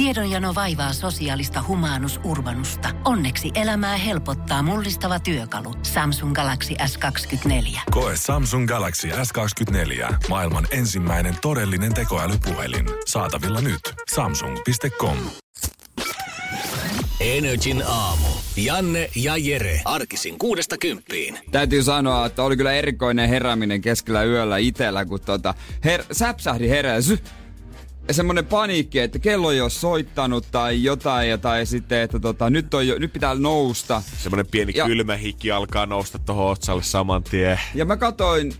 Tiedonjano vaivaa sosiaalista humanus urbanusta. Onneksi elämää helpottaa mullistava työkalu. Samsung Galaxy S24. Koe Samsung Galaxy S24. Maailman ensimmäinen todellinen tekoälypuhelin. Saatavilla nyt. Samsung.com. Energin aamu. Janne ja Jere. Arkisin kuudesta kymppiin. Täytyy sanoa, että oli kyllä erikoinen herääminen keskellä yöllä itellä, kun tota, her- säpsähdi heräsy. Ja semmonen paniikki, että kello ei ole soittanut tai jotain, ja tai sitten, että tota, nyt, on jo, nyt pitää nousta. Semmoinen pieni Ja- kylmä hiki alkaa nousta tuohon otsalle saman tien. Ja mä katoin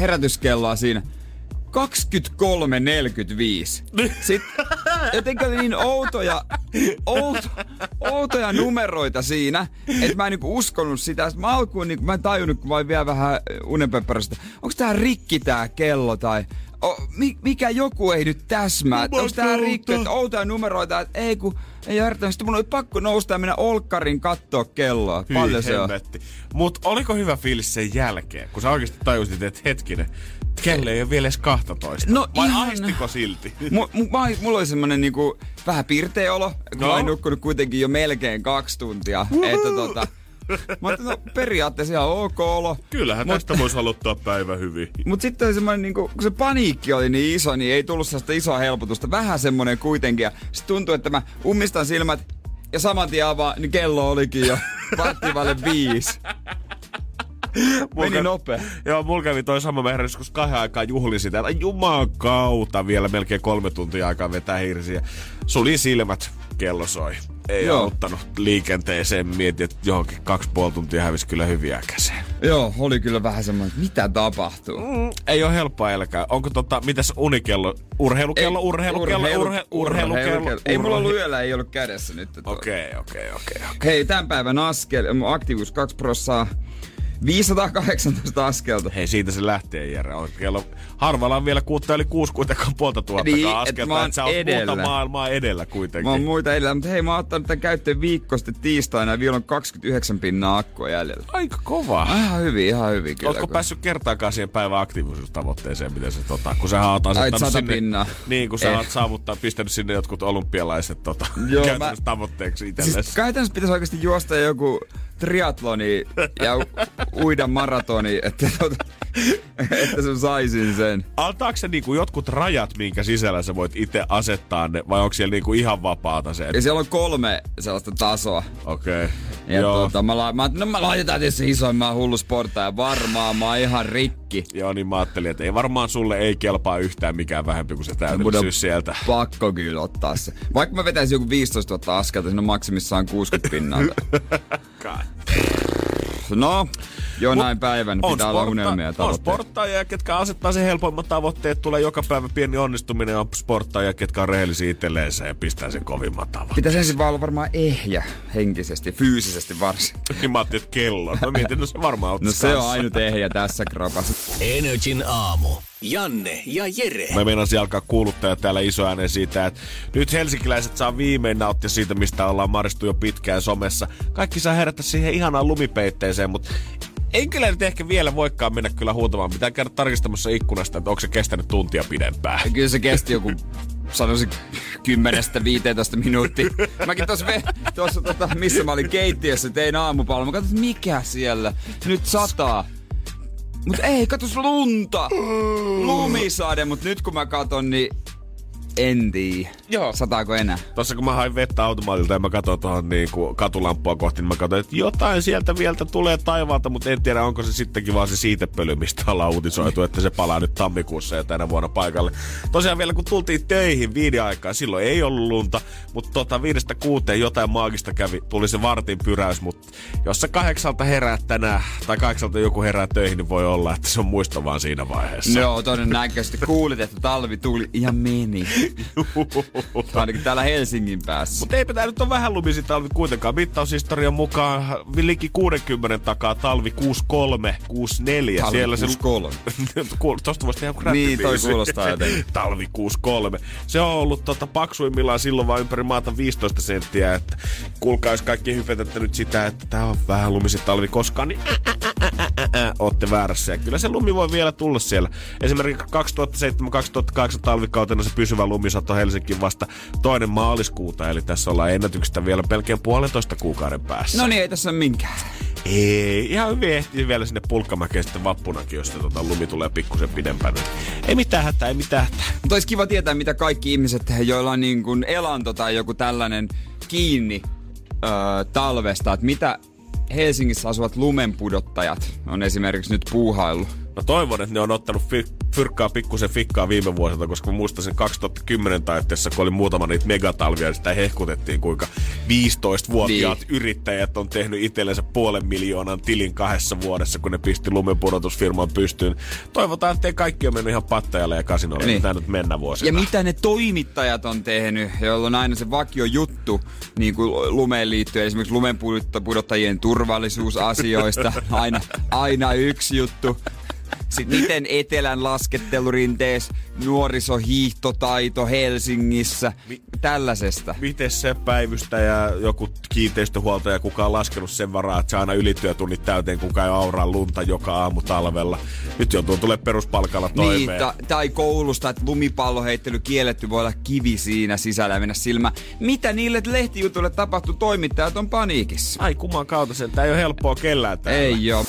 herätyskelloa siinä. 23.45. Sitten jotenkin oli niin outoja, outo, outoja numeroita siinä, että mä en niinku uskonut sitä. Sitten mä alkuun niinku, mä en tajunnut, kun mä olin vielä vähän unenpöppärästä. Onko tää rikki tää kello tai o, mi, mikä joku ei nyt täsmää? Onko tää rikki, että outoja numeroita, että ei kun ei herättänyt. Sitten mun oli pakko nousta ja mennä olkkarin katsoa kelloa. Hyi Paljon se on. hemmetti. Mut oliko hyvä fiilis sen jälkeen, kun sä oikeasti tajusit, että hetkinen, kello ei ole vielä edes 12. No Vai ihan- aistiko silti? Mu, mä, mulla oli semmonen niinku vähän pirteä olo, kun No. mä olin nukkunut kuitenkin jo melkein kaksi tuntia. Että tota, mä ajattelin, no periaatteessa ihan ok olo. Kyllähän Mut- tästä voisi aloittaa päivä hyvin. Mut sitten oli semmonen niinku, kun se paniikki oli niin iso, niin ei tullut sellaista isoa helpotusta. Vähän semmonen kuitenkin. Ja sit tuntui, että mä ummistan silmät ja saman tien avaan, niin kello olikin jo varttivalle viisi. Meni kävi- nopea. Joo, mulla kävi toi sama mä heräsin, kun kahden aikaa juhlin sitä. Juman kautta vielä melkein kolme tuntia aikaa vetää hirsiä. Suli silmät, kello soi. Ei Joo. auttanut liikenteeseen. Mietin, että johonkin kaksi puoli tuntia hävisi kyllä hyviä käseen. Joo, oli kyllä vähän semmonen, että mitä tapahtuu. Mm, ei ole helppoa eläkää. Onko tota, mitäs unikello? Urheilukello, Ei, urheilukello, urhe, urheilukello. Ei mulla ollut yöllä, ei ollut kädessä nyt. Okei, okei, okei. Hei, tämän päivän askel, mun aktiivisuus 2 prossaa, 518 askelta. Hei, siitä se lähtee, Jere. On kello, harvalla on vielä kuutta yli kuusi kuitenkaan puolta tuhatta Niin, et askelta. mä oon että sä oot edellä. muuta maailmaa edellä kuitenkin. Mä oon muita edellä, mutta hei, mä oon ottanut tämän käyttöön viikko sitten tiistaina ja vielä on 29 pinnaa akkua jäljellä. Aika kova. Ihan hyvin, ihan hyvin kyllä. Oletko kun- päässyt kertaakaan siihen päivän aktiivisuustavoitteeseen, miten se tota, kun sä oot asettanut sinne, pinnaa. niin kun sä Eh. oot saavuttaa, pistänyt sinne jotkut olympialaiset tota, Joo, käytännössä mä- tavoitteeksi itsellesi. Siis käytännössä pitäisi oikeasti juosta joku triatloni ja u- uida maratoni, että, tota, että sä saisin sen. Antaako se niinku jotkut rajat, minkä sisällä sä voit itse asettaa ne, vai onko siellä niinku ihan vapaata se? Ja siellä on kolme sellaista tasoa. Okei. Okay. Ja Joo. tota, mä, la- mä, no mä laitetaan tietysti isoimman hullu sporttaja. Varmaan mä oon ihan rikki. Joo, niin mä ajattelin, että ei varmaan sulle ei kelpaa yhtään mikään vähempi kuin se täydellisyys sieltä. pakko kyllä ottaa se. Vaikka mä vetäisin joku 15 000 askelta, siinä on maksimissaan 60 pinnaa. no, jonain päivän pitää olla unelmia ja on sporttajia, ketkä asettaa sen helpoimmat tavoitteet. Tulee joka päivä pieni onnistuminen. On sporttajia, ketkä on rehellisiä itselleensä ja pistää sen kovimmat tavoitteet. Pitäisi ensin vaan olla varmaan ehjä henkisesti, fyysisesti varsin. Niin mä ajattelin, että kello. Mä mietin, no se varmaan No se on kanssa. ainut ehjä tässä kropassa. Energin aamu. Janne ja Jere. Mä meinasin alkaa kuuluttaa täällä isoääneen siitä, että nyt helsinkiläiset saa viimein nauttia siitä, mistä ollaan maristu jo pitkään somessa. Kaikki saa herätä siihen ihanaan lumipeitteeseen, mutta ei kyllä nyt ehkä vielä voikaan mennä kyllä huutamaan. Pitää käydä tarkistamassa ikkunasta, että onko se kestänyt tuntia pidempään. Ja kyllä se kesti joku, sanoisin, 10-15 minuuttia. Mäkin tuossa, ve- tuossa tota, missä mä olin keittiössä, tein aamupalvelua. Mä katsoin, mikä siellä? Nyt sataa. Mut ei, katos lunta! Lumisade, mut nyt kun mä katon, niin en tiedä. Joo. Sataako enää? Tossa kun mä hain vettä automaatilta ja mä katsoin tuohon niinku katulampua kohti, niin mä katsoin, että jotain sieltä vielä tulee taivaalta, mutta en tiedä, onko se sittenkin vaan se siitepöly, mistä ollaan uutisoitu, että se palaa nyt tammikuussa ja tänä vuonna paikalle. Tosiaan vielä kun tultiin töihin viiden aikaa, silloin ei ollut lunta, mutta tota viidestä kuuteen jotain maagista kävi, tuli se vartin pyräys, mutta jos sä kahdeksalta herää tänään, tai kahdeksalta joku herää töihin, niin voi olla, että se on muisto vaan siinä vaiheessa. Joo, todennäköisesti kuulit, että talvi tuli ja meni. Ainakin täällä Helsingin päässä. Mutta eipä tää nyt ole vähän lumisi talvi kuitenkaan. Mittaushistorian mukaan liki 60 takaa talvi 63, 64. Talvi Siellä 63. Se, tosta voisi tehdä Niin, toi kuulostaa jotenkin. talvi 63. Se on ollut tota, paksuimmillaan silloin vain ympäri maata 15 senttiä. Että kuulkaa, jos kaikki hypetätte nyt sitä, että tää on vähän lumisi talvi koskaan, niin ootte väärässä. Ja kyllä se lumi voi vielä tulla siellä. Esimerkiksi 2007-2008 talvikautena se pysyvä lumisato Helsinkiin vasta toinen maaliskuuta, eli tässä ollaan ennätyksestä vielä pelkään puolentoista kuukauden päässä. No niin, ei tässä ole minkään. Ei, ihan hyvin ehtii vielä sinne pulkkamäkeen sitten vappunakin, jos tota lumi tulee pikkusen pidempään. Ei mitään hätää, ei mitään hätää. Mutta olisi kiva tietää, mitä kaikki ihmiset, joilla on niin kuin elanto tai joku tällainen kiinni öö, talvesta, että mitä Helsingissä asuvat lumenpudottajat on esimerkiksi nyt puuhaillut. No toivon, että ne on ottanut fi- fyrkkaa pikkusen fikkaa viime vuosilta, koska mä muistan sen 2010 taitteessa, kun oli muutama niitä megatalvia, ja sitä hehkutettiin, kuinka 15-vuotiaat niin. yrittäjät on tehnyt itsellensä puolen miljoonan tilin kahdessa vuodessa, kun ne pisti lumenpudotusfirman pystyyn. Toivotaan, että kaikki on mennyt ihan pattajalle ja kasinolle, niin. mitä nyt mennä vuosina. Ja mitä ne toimittajat on tehnyt, joilla on aina se vakio juttu niin kuin lumeen liittyen, esimerkiksi lumenpudottajien turvallisuusasioista, aina, aina yksi juttu. Sitten miten etelän laskettelurintees, nuorisohiihtotaito Helsingissä, Mi- tällaisesta. Miten se päivystä ja joku kiinteistöhuoltaja, kuka on laskenut sen varaa, että saa aina ylityötunnit täyteen, kuka ei auraa lunta joka aamu talvella. Nyt joutuu tulee peruspalkalla toimeen. Niin, ta- tai koulusta, että lumipalloheittely kielletty voi olla kivi siinä sisällä ja mennä silmä. Mitä niille lehtijutuille tapahtuu? Toimittajat on paniikissa. Ai kumman kautta sen, tämä ei ole helppoa kellään täällä. Ei joo.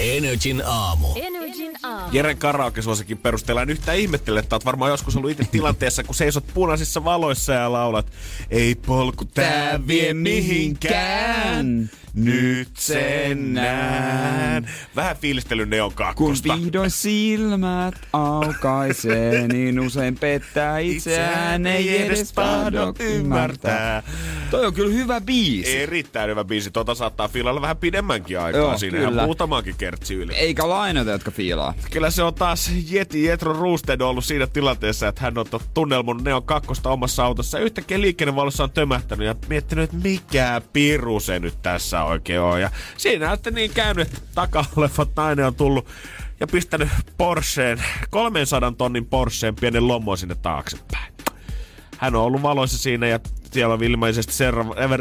Energin aamu. Energin aamu. Jeren karaoke-suosikin perusteella en yhtään ihmettele, että oot varmaan joskus ollut itse tilanteessa, kun seisot punaisissa valoissa ja laulat Ei polku tää vie mihinkään, nyt sen näen. Vähän fiilistelyn neon Kun kakkosta. vihdoin silmät aukaisee, niin usein pettää itseään, ei edes tahdo ymmärtää. Toi on kyllä hyvä biisi. Erittäin hyvä biisi. Tota saattaa fiilailla vähän pidemmänkin aikaa. Joo, Siinä kyllä. ihan muutamaankin kertsi yli. Eikä ole ainoita, jotka fiilaa. Kyllä se on taas Jeti Jetro Roosted ollut siinä tilanteessa, että hän on tunnelmon Neon kakkosta omassa autossa. Ja yhtäkkiä liikennevalossa on tömähtänyt ja miettinyt, että mikä piru se nyt tässä oikein on. Ja siinä on sitten niin käynyt, että takaleffat nainen on tullut ja pistänyt Porscheen, 300 tonnin Porscheen pienen lommon sinne taaksepäin. Hän on ollut valoissa siinä ja siellä on ilmeisesti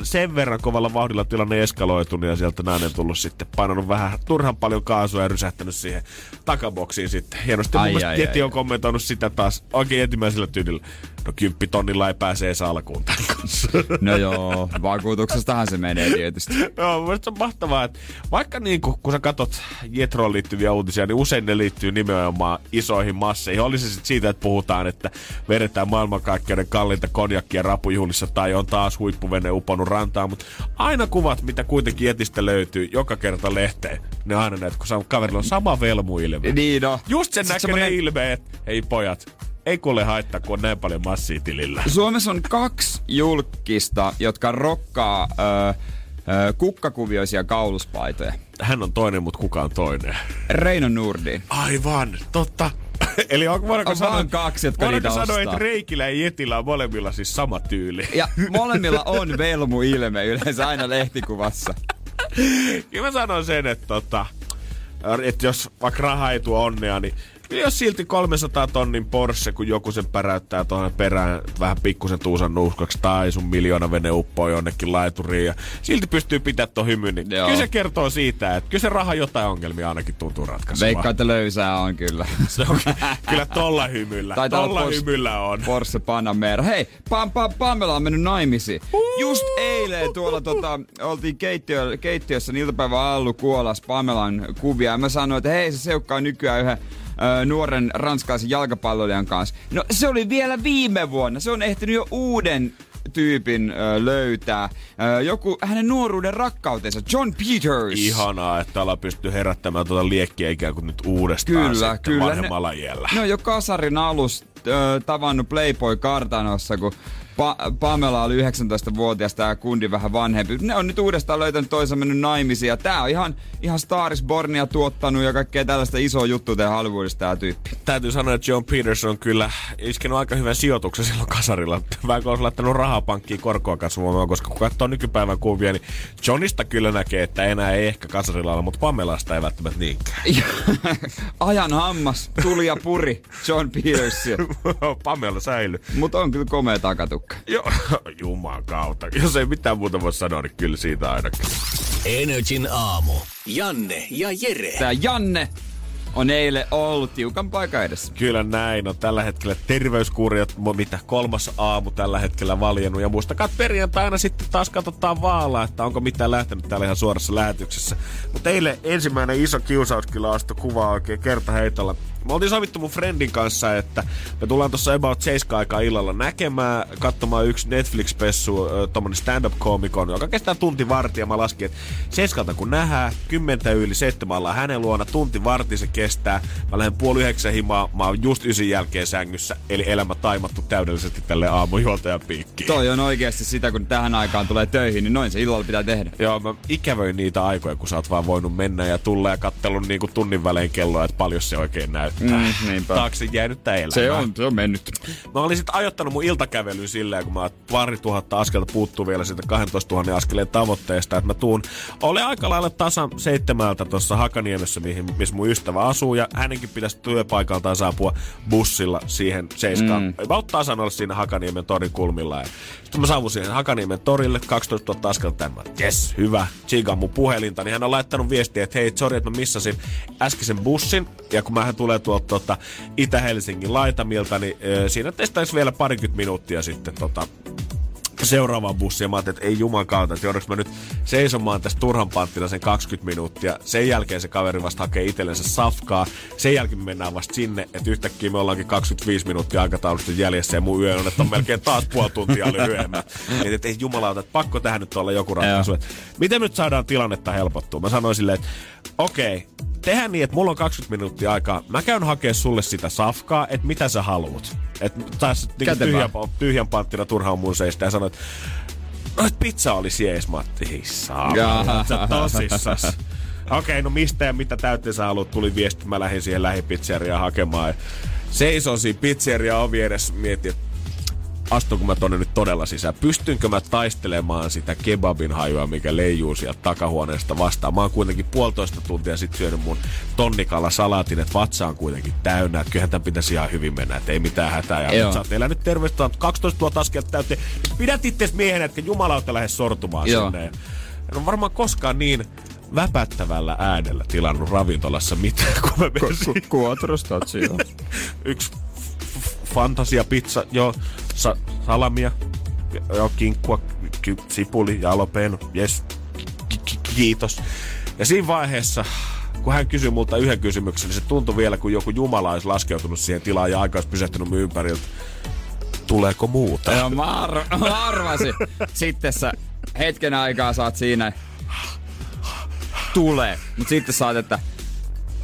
sen, verran kovalla vauhdilla tilanne eskaloitunut ja sieltä nainen tullut sitten painanut vähän turhan paljon kaasua ja rysähtänyt siihen takaboksiin sitten. Hienosti Ai, mun mielestä ai, Jeti ai. on kommentoinut sitä taas oikein jetimäisellä tyylillä. No kymppitonnilla ei pääse edes alkuun tämän kanssa. No joo, vakuutuksestahan se menee tietysti. Joo, mun se on mahtavaa, että vaikka niin kun, kun sä katot Jetroon liittyviä uutisia, niin usein ne liittyy nimenomaan isoihin masseihin. Oli se sitten siitä, että puhutaan, että vedetään maailmankaikkeuden kallinta konjakkia rapujuhlissa tai on taas huippuvene uponnut rantaan, mutta aina kuvat, mitä kuitenkin Jetistä löytyy joka kerta lehteen, ne aina näet, kun kaverilla on sama velmuilme. Niin no. Just sen näköinen Semmonen- ilme, että hei pojat, ei kuule haittaa, kun on näin paljon massia tilillä. Suomessa on kaksi julkista, jotka rokkaa kukkakuvioisia kauluspaitoja. Hän on toinen, mutta kuka on toinen? Reino Nurdin. Aivan, totta. Eli on, voidaanko On sanoa, vaan kaksi, jotka niitä sanoa, ostaa. että Reikillä ja Jetillä on molemmilla siis sama tyyli. Ja molemmilla on velmu-ilme yleensä aina lehtikuvassa. Kyllä mä sanon sen, että, tota, että jos vaikka raha ei tuo onnea, niin jos silti 300 tonnin Porsche, kun joku sen päräyttää tuohon perään vähän pikkusen tuusan nuuskaksi tai sun miljoona vene uppoo jonnekin laituriin ja silti pystyy pitämään tuon hymyn, niin Joo. kyllä se kertoo siitä, että kyllä se raha jotain ongelmia ainakin tuntuu ratkaisua. Veikkaa, että löysää on kyllä. Se on, kyllä tolla hymyllä, olla tolla Porsche- hymyllä on. Porsche Panamera. Hei, Pam, Pam, Pamela on mennyt naimisiin. Just eilen tuolla tota, oltiin keittiö, keittiössä niin iltapäivän allu kuolas Pamelan kuvia. Ja mä sanoin, että hei se seukkaa nykyään yhden ö, nuoren ranskalaisen jalkapalloilijan kanssa. No se oli vielä viime vuonna. Se on ehtinyt jo uuden tyypin ö, löytää. Ö, joku hänen nuoruuden rakkautensa, John Peters. Ihanaa, että ollaan pystyy herättämään tuota liekkiä ikään kuin nyt uudestaan Kyllä, kyllä. vanhemmalla iällä. Ne on jo kasarin alus ö, tavannut Playboy-kartanossa, kun pa- Pamela oli 19-vuotias, tämä kundi vähän vanhempi. Ne on nyt uudestaan löytänyt toisen mennyt naimisiin. Ja tää on ihan, ihan Staris Bornia tuottanut ja kaikkea tällaista isoa juttua tää Hollywoodista tää tyyppi. Täytyy sanoa, että John Peterson on kyllä iskenut aika hyvän sijoituksen silloin kasarilla. Vähän kun olisi laittanut rahaa pankkiin korkoa kasvamaan, koska kun katsoo nykypäivän kuvia, niin Johnista kyllä näkee, että enää ei ehkä kasarilla ole, mutta Pamelasta ei välttämättä niinkään. Ajan hammas, tuli ja puri John Peters. Pamela säilyy. Mutta on kyllä komea takatukka. Paikka. Joo, juman kautta. Jos ei mitään muuta voi sanoa, niin kyllä siitä ainakin. Energin aamu. Janne ja Jere. Tää Janne on eilen ollut tiukan paikan edessä. Kyllä näin on. Tällä hetkellä terveyskuuriot, mitä kolmas aamu tällä hetkellä valjennut. Ja muistakaa, että perjantaina sitten taas katsotaan vaala, että onko mitään lähtenyt täällä ihan suorassa lähetyksessä. Mutta eilen ensimmäinen iso kiusaus kyllä astui kuvaa oikein kertaheitolla. Me oltiin sovittu mun friendin kanssa, että me tullaan tuossa about 7 aikaa illalla näkemään, katsomaan yksi Netflix-pessu, tommonen stand-up-koomikon, joka kestää tunti vartia. Mä laskin, että seiskalta kun nähdään, kymmentä yli seitsemän ollaan hänen luona, tunti varti se kestää. Mä lähden puoli yhdeksän himaa, mä oon just ysin jälkeen sängyssä, eli elämä taimattu täydellisesti tälle aamujuontajan piikkiin. Toi on oikeasti sitä, kun tähän aikaan tulee töihin, niin noin se illalla pitää tehdä. Joo, mä ikävöin niitä aikoja, kun sä oot vaan voinut mennä ja tulla ja kattelun niinku tunnin välein kelloa, että paljon se oikein näyttää. Mm, niinpä. Taakse jäänyttä elämää. Se on, se on mennyt. Mä olin sitten ajoittanut mun iltakävelyn silleen, kun mä pari tuhatta askelta puuttuu vielä siitä 12 000 askeleen tavoitteesta, että mä tuun, olen aika lailla tasan seitsemältä tuossa Hakaniemessä, mihin, missä mun ystävä asuu, ja hänenkin pitäisi työpaikaltaan saapua bussilla siihen seiskaan. Mm. Mä ottaa sanoa siinä Hakaniemen torin kulmilla. Ja sitten mä saavun siihen Hakaniemen torille, 12 000 askelta tänne. Yes, hyvä. Tsiigaan mun puhelinta, niin hän on laittanut viestiä, että hei, sorry, että mä missasin äskeisen bussin, ja kun mä tulee tuolta tuota, Itä-Helsingin laitamilta, niin ö, siinä testaisi vielä parikymmentä minuuttia sitten tota, seuraavaan bussiin. Ja mä ajattelin, että ei juman kautta, että joudunko mä nyt seisomaan tässä turhan panttina sen 20 minuuttia. Sen jälkeen se kaveri vasta hakee itsellensä safkaa. Sen jälkeen me mennään vasta sinne, että yhtäkkiä me ollaankin 25 minuuttia aikataulusta jäljessä ja mun yö on, että on melkein taas puoli tuntia lyhyemmät. Mietin, että ei jumalauta, että pakko tähän nyt olla joku ratkaisu. Miten nyt saadaan tilannetta helpottua? Mä sanoin silleen, että okei, okay, tehdään niin, että mulla on 20 minuuttia aikaa. Mä käyn hakea sulle sitä safkaa, että mitä sä haluat. Että taas niin tyhjän, tyhjän panttina turha on mun seistä ja sanoit, no, että pizza oli sies, Matti. Hissaa, sä tosissas. Okei, okay, no mistä ja mitä täytteen sä haluat, tuli viesti, mä lähdin siihen lähipizzeriaan hakemaan. Seison siinä pizzeria ovi edessä, mietin, että astunko mä tonne nyt todella sisään. Pystynkö mä taistelemaan sitä kebabin hajua, mikä leijuu sieltä takahuoneesta vastaan. Mä oon kuitenkin puolitoista tuntia sitten syönyt mun tonnikalla salaatin, että vatsa on kuitenkin täynnä. Että kyllähän tämän pitäisi ihan hyvin mennä, että ei mitään hätää. Ja sä oot elänyt terveistä 12 000 askelta täyteen. Pidät itse miehen, että jumalauta lähde sortumaan Joo. sinne. En ole varmaan koskaan niin väpättävällä äänellä tilannut ravintolassa mitään, kun mä menin. Ku- Yksi fantasia pizza, joo, sa- salamia, joo, kinkkua, ky- sipuli, jalapeno, jes, kiitos. Ja siinä vaiheessa, kun hän kysyi multa yhden kysymyksen, niin se tuntui vielä, kun joku jumala olisi laskeutunut siihen tilaan ja aika olisi pysähtynyt ympäriltä. Tuleeko muuta? Joo, mä, ar- mä arvasin. Sitten sä hetken aikaa saat siinä, tulee. Mutta sitten saat, että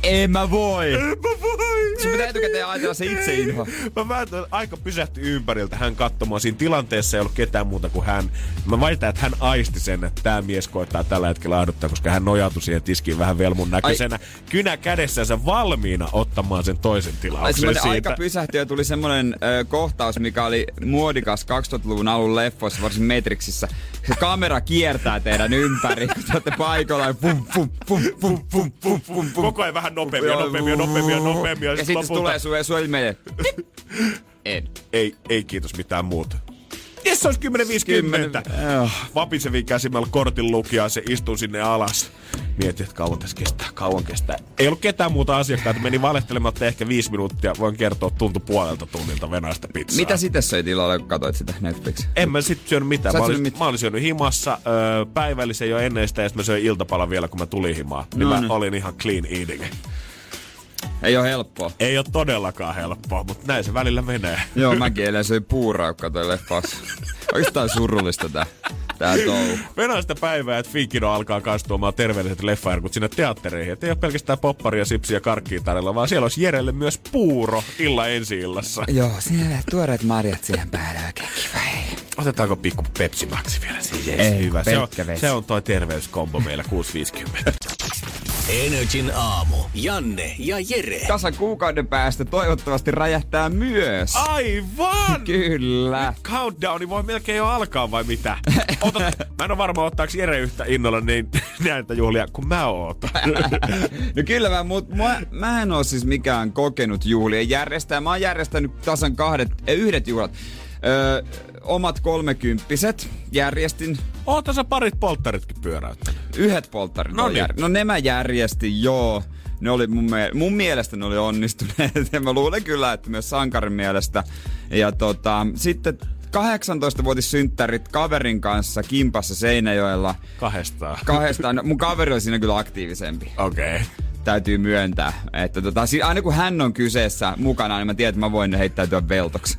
en mä voi. En mä voi. Sun pitää etukäteen ajatella se itse inho. Mä väitän, aika pysähty ympäriltä hän katsomaan. Siinä tilanteessa ei ollut ketään muuta kuin hän. Mä väitän, että hän aisti sen, että tämä mies koittaa tällä hetkellä ahduttaa, koska hän nojautui siihen tiskiin vähän velmun näköisenä. Ai. Kynä kädessänsä valmiina ottamaan sen toisen tilauksen Ai, siitä. Aika pysähtyi ja tuli semmonen ö, kohtaus, mikä oli muodikas 2000-luvun alun leffoissa, varsin Matrixissa. Se kamera kiertää teidän ympäri, kun te olette paikalla ja pum, pum, pum, pum, pum, pum, pum, pum. Koko ajan vähän nopeammin ja nopeammin nopeammin ja nopeammin. Ja, sitten tulee sun ja sun En. Ei, ei kiitos mitään muuta. Jes, se olisi 10.50. Vapisevi käsimällä kortin lukija, se istuu sinne alas. Mietin, että kauan tässä kestää, kauan kestää. Ei ollut ketään muuta asiakkaita, meni valehtelematta ehkä viisi minuuttia. Voin kertoa, tuntu puolelta tunnilta venäistä pizzaa. Mitä sitten söit illalla, kun katsoit sitä Netflixiä? En mä sit syönyt mitään. Mä olin, mit... mä olin syönyt himassa öö, päivällisen jo ennen sitä, ja mä söin iltapalan vielä, kun mä tulin himaan. Niin no, mä no. olin ihan clean eating. Ei ole helppoa. Ei ole todellakaan helppoa, mutta näin se välillä menee. Joo, mäkin eilen söin puuraukka toi leffas. Oikeastaan surullista tää, tää touhu. Mennään sitä päivää, että Finkino alkaa kastuomaan terveelliset leffaerkut sinne teattereihin. Et ei ole pelkästään popparia, sipsiä ja karkkia tarjolla, vaan siellä olisi Jerelle myös puuro illa ensi illassa. Joo, sinne tuoreet marjat siihen päälle oikein kiva. Otetaanko pikku Pepsi Maxi vielä siihen? Ei, hyvä. Se on, se on toi terveyskombo meillä 650. Energin aamu. Janne ja Jere. Tasan kuukauden päästä toivottavasti räjähtää myös. Aivan! Kyllä. Countdowni voi melkein jo alkaa vai mitä? Otat, mä en ole varma ottaako Jere yhtä innolla niin näitä juhlia kuin mä ootan. no kyllä mä, mut mä, mä en oo siis mikään kokenut juhlien järjestää. Mä oon järjestänyt tasan kahdet, eh, yhdet juhlat. Öö, omat kolmekymppiset järjestin Oota sä parit polttaritkin pyöräyttänyt. yhdet polttarit. No niin. jär... no ne mä järjestin, joo. Ne oli mun, mie- mun mielestä ne oli onnistuneet. Ja mä luulen kyllä, että myös Sankarin mielestä. Ja tota, sitten 18-vuotissynttärit kaverin kanssa kimpassa Seinäjoella. Kahdestaan. Kahdestaan. No, mun kaveri oli siinä kyllä aktiivisempi. Okei. Okay. Täytyy myöntää. Että tota, aina kun hän on kyseessä mukana, niin mä tiedän, että mä voin heittäytyä veltoksi.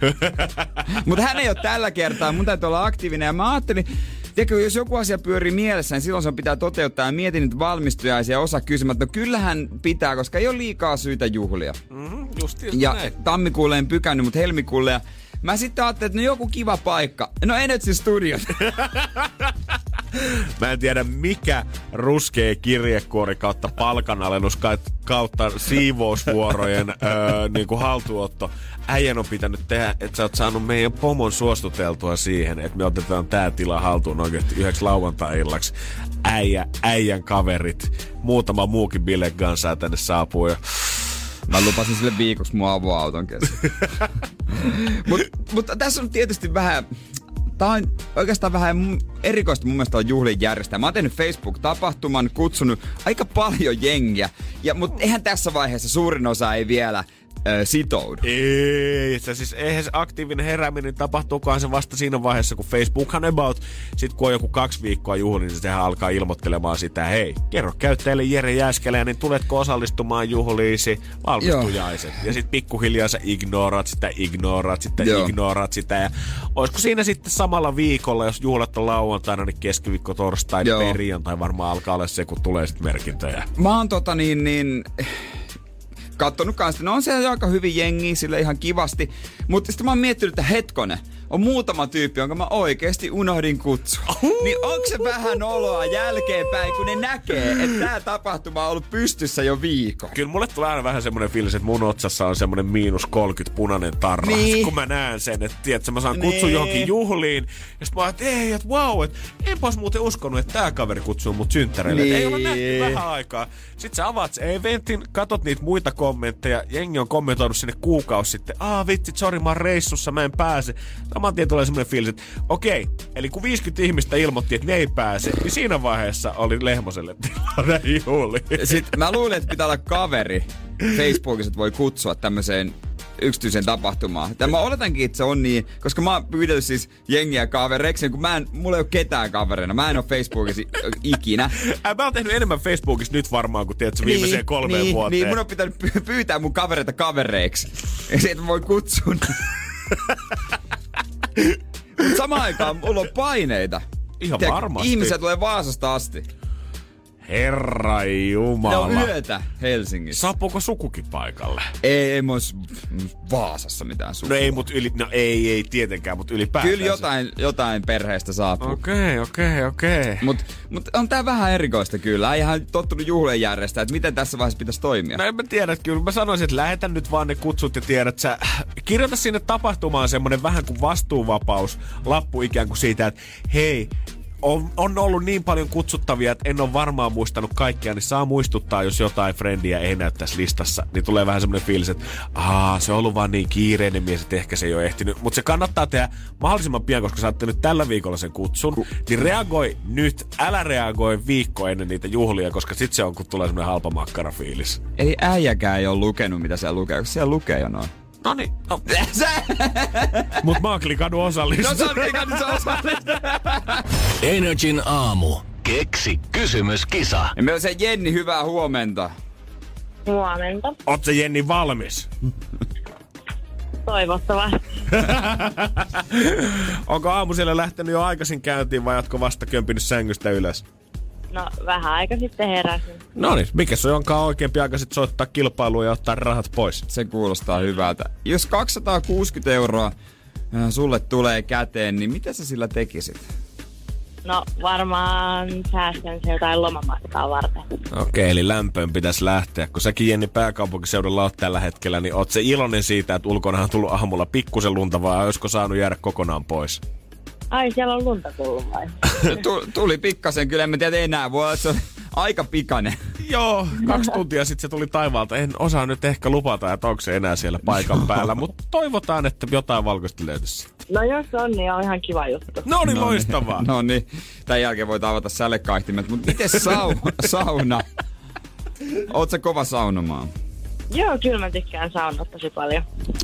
Mutta hän ei ole tällä kertaa. Mun täytyy olla aktiivinen. Ja mä ajattelin, Tiedätkö, jos joku asia pyörii mielessä, niin silloin se pitää toteuttaa. Ja mietin nyt valmistujaisia osa kysymät. No kyllähän pitää, koska ei ole liikaa syytä juhlia. Mm, just Ja näin. tammikuulle en pykännyt, mutta helmikuulle. Ja mä sitten ajattelin, että no joku kiva paikka. No Energy Studios. Mä en tiedä mikä ruskee kirjekuori kautta palkanalennus ka- kautta siivousvuorojen öö, niin kuin haltuotto. Äijän on pitänyt tehdä, että sä oot saanut meidän pomon suostuteltua siihen, että me otetaan tää tila haltuun oikeasti yhdeksi lauantai-illaksi. Äijä, äijän kaverit, muutama muukin bilegansaa tänne saapuu ja Mä lupasin sille viikoksi mun avoauton kesken. Mutta mut tässä on tietysti vähän... Tää on oikeastaan vähän erikoista mun mielestä on juhlien järjestää. Mä oon tehnyt Facebook-tapahtuman, kutsunut aika paljon jengiä. Ja, mutta eihän tässä vaiheessa suurin osa ei vielä ö, sitoudu. Ei, se siis eihän se aktiivinen herääminen tapahtuukaan se vasta siinä vaiheessa, kun Facebookhan about, sit kun on joku kaksi viikkoa juhli, niin sehän alkaa ilmoittelemaan sitä, hei, kerro käyttäjälle Jere Jääskelä, niin tuletko osallistumaan juhliisi valmistujaiset. Ja sit pikkuhiljaa sä ignoraat sitä, ignoraat sitä, Joo. ignoraat sitä. Ja olisiko siinä sitten samalla viikolla, jos juhlat on lauantaina, niin keskiviikko, torstai, Joo. perjantai varmaan alkaa olla se, kun tulee sitten merkintöjä. Mä oon tota niin, niin kattonut kanssa, no on siellä aika hyvin jengiä, sille ihan kivasti. Mutta sitten mä oon miettinyt, että hetkonen, on muutama tyyppi, jonka mä oikeesti unohdin kutsua. Niin onko se vähän oloa jälkeenpäin, kun ne näkee, että tää tapahtuma on ollut pystyssä jo viikon? Kyllä mulle tulee aina vähän semmoinen fiilis, että mun otsassa on semmoinen miinus 30 punainen tarra. Niin. Kun mä näen sen, että tiedätkö, mä saan kutsun Niin. johonkin juhliin. Ja sit mä että ei, että wow, että enpä ois muuten uskonut, että tää kaveri kutsuu mut synttäreille. Niin. Ei ole nähty Niin. vähän aikaa. Sit sä avaat sen eventin, katot niitä muita kommentteja. Jengi on kommentoinut sinne kuukausi sitten. Aa vitsi, sorry, mä oon reissussa, mä en pääse. Saman tien tulee semmoinen fiilis, että okei, eli kun 50 ihmistä ilmoitti, että ne ei pääse, niin siinä vaiheessa oli Lehmoselle juhliin. Sitten mä luulen, että pitää olla kaveri Facebookissa, että voi kutsua tämmöiseen yksityiseen tapahtumaan. Ja mä oletankin, että se on niin, koska mä oon pyydellyt siis jengiä kavereiksi, kun mä en, mulla ei ole ketään kavereina. Mä en ole Facebookissa ikinä. Ää, Mä oon tehnyt enemmän Facebookissa nyt varmaan kuin tiedätkö, viimeiseen kolmeen niin, vuoteen. Niin, mun on pitänyt py- pyytää mun kavereita kavereiksi. Ja se, että mä voin kutsua. Mutta samaan aikaan mulla on paineita. Ihan Tiedätkö, varmasti. Ihmisiä tulee Vaasasta asti. Herra Ne Jumala. on yötä Helsingissä. Saapuuko sukukin paikalle? Ei, ei s- Vaasassa mitään sukua. No ei, mut yli, no ei, ei tietenkään, mutta ylipäätään. Kyllä jotain, jotain perheestä saapuu. Okay. Okei, okei, okei. Mut, mut on tää vähän erikoista kyllä. Ei ihan tottunut juhlien järjestää, että miten tässä vaiheessa pitäisi toimia. No en mä tiedä, kyllä mä sanoisin, että lähetä nyt vaan ne kutsut ja tiedät sä. Kirjoita sinne tapahtumaan semmonen vähän kuin vastuuvapaus lappu ikään kuin siitä, että hei, on, on ollut niin paljon kutsuttavia, että en ole varmaan muistanut kaikkia, niin saa muistuttaa, jos jotain frendiä ei näy tässä listassa. Niin tulee vähän semmoinen fiilis, että Aa, se on ollut vaan niin kiireinen mies, että ehkä se ei ole ehtinyt. Mutta se kannattaa tehdä mahdollisimman pian, koska saatte nyt tällä viikolla sen kutsun. Ku- niin reagoi nyt, älä reagoi viikko ennen niitä juhlia, koska sit se on, kun tulee semmoinen halpa makkarafiilis. Ei äijäkään ei ole lukenut, mitä siellä lukee, kun siellä lukee jo noin. No niin, no. Mut mä oon klikannut osallista. No on niin, se osallista. Energin aamu. Keksi kysymyskisa. Ja meillä on se Jenni, hyvää huomenta. Huomenta. Oot se Jenni valmis? Toivottavasti. Onko aamu siellä lähtenyt jo aikaisin käyntiin vai ootko vasta kömpinyt sängystä ylös? No, vähän aika sitten heräsin. No niin, mikä se onkaan oikeampi aika sit soittaa kilpailua ja ottaa rahat pois? Se kuulostaa hyvältä. Jos 260 euroa äh, sulle tulee käteen, niin mitä sä sillä tekisit? No, varmaan säästän se jotain lomamatkaa varten. Okei, eli lämpöön pitäisi lähteä. Kun säkin Jenni pääkaupunkiseudulla oot tällä hetkellä, niin oot se iloinen siitä, että ulkona on tullut aamulla pikkusen lunta, vai olisiko saanut jäädä kokonaan pois? Ai, siellä on lunta tullut vai? Tu- tuli pikkasen, kyllä en mä tiedä enää, voi olla, että se on aika pikainen. Joo, kaksi tuntia sitten se tuli taivaalta. En osaa nyt ehkä lupata, että onko se enää siellä paikan päällä, mutta toivotaan, että jotain valkoista löytyisi. No jos on, niin on ihan kiva juttu. No niin, loistavaa. No niin, tämän jälkeen voit avata sälekaihtimet, mutta miten sau, sauna? Oot sä kova saunomaan? Joo, kyllä mä tykkään saunata tosi paljon.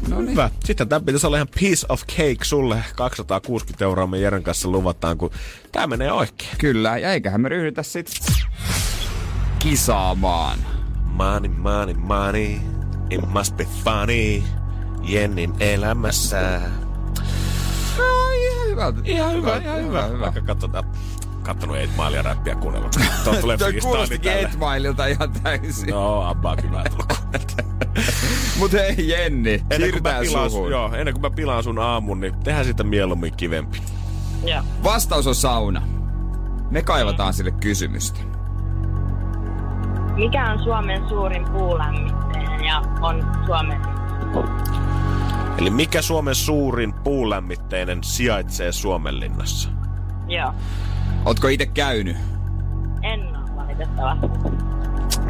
No niin. Hyvä. Sitten tämä pitäisi olla ihan piece of cake sulle. 260 euroa me Jeren kanssa luvataan, kun tämä menee oikein. Kyllä, ja eiköhän me ryhdytä sit kisaamaan. Money, money, money. It must be funny. Jennin elämässä. No, ihan hyvä. Ihan hyvä, ihan hyvä. hyvä. Vaikka katsotaan kattonut 8 Mileja räppiä kuunnella. Tuo tulee freestyle. 8 Mileilta ihan täysin. No, abbaa kyllä. Mut hei Jenni, siirrytään pilaan, suhun. joo, ennen kuin mä pilaan sun aamun, niin tehdään sitä mieluummin kivempi. Joo. Vastaus on sauna. Me kaivataan sille kysymystä. Mikä on Suomen suurin puulämmitteinen ja on Suomen... Eli mikä Suomen suurin puulämmitteinen sijaitsee Suomenlinnassa? Joo. Ootko itse käynyt? En ole valitettavasti.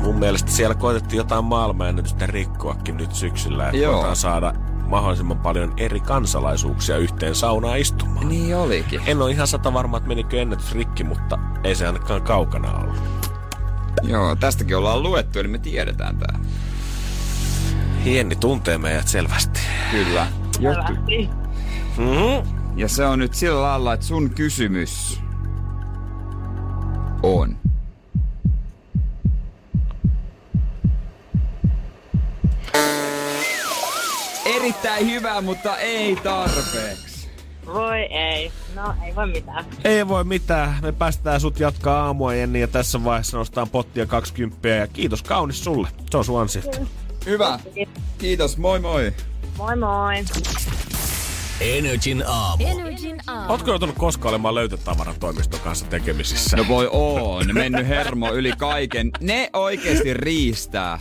Mun mielestä siellä koitettiin jotain maailmanennätystä rikkoakin nyt syksyllä, että Joo. voidaan saada mahdollisimman paljon eri kansalaisuuksia yhteen saunaan istumaan. Niin olikin. En ole ihan sata varma, että menikö ennätys rikki, mutta ei se ainakaan kaukana ollut. Joo, tästäkin ollaan luettu, eli me tiedetään tää. Hieni tuntee meidät selvästi. Kyllä. Selvästi. Mm-hmm. Ja se on nyt sillä lailla, että sun kysymys on. Erittäin hyvä, mutta ei tarpeeksi. Voi ei. No ei voi mitään. Ei voi mitään. Me päästään sut jatkaa aamua, Jenni, ja tässä vaiheessa nostaan pottia 20 ja kiitos kaunis sulle. Se on sun ansiota. Hyvä. Kiitos, moi moi. Moi moi. Energin aamu. Energin aamu. Ootko joutunut koskaan olemaan löytötavaratoimiston kanssa tekemisissä? No voi on, mennyt hermo yli kaiken. Ne oikeesti riistää.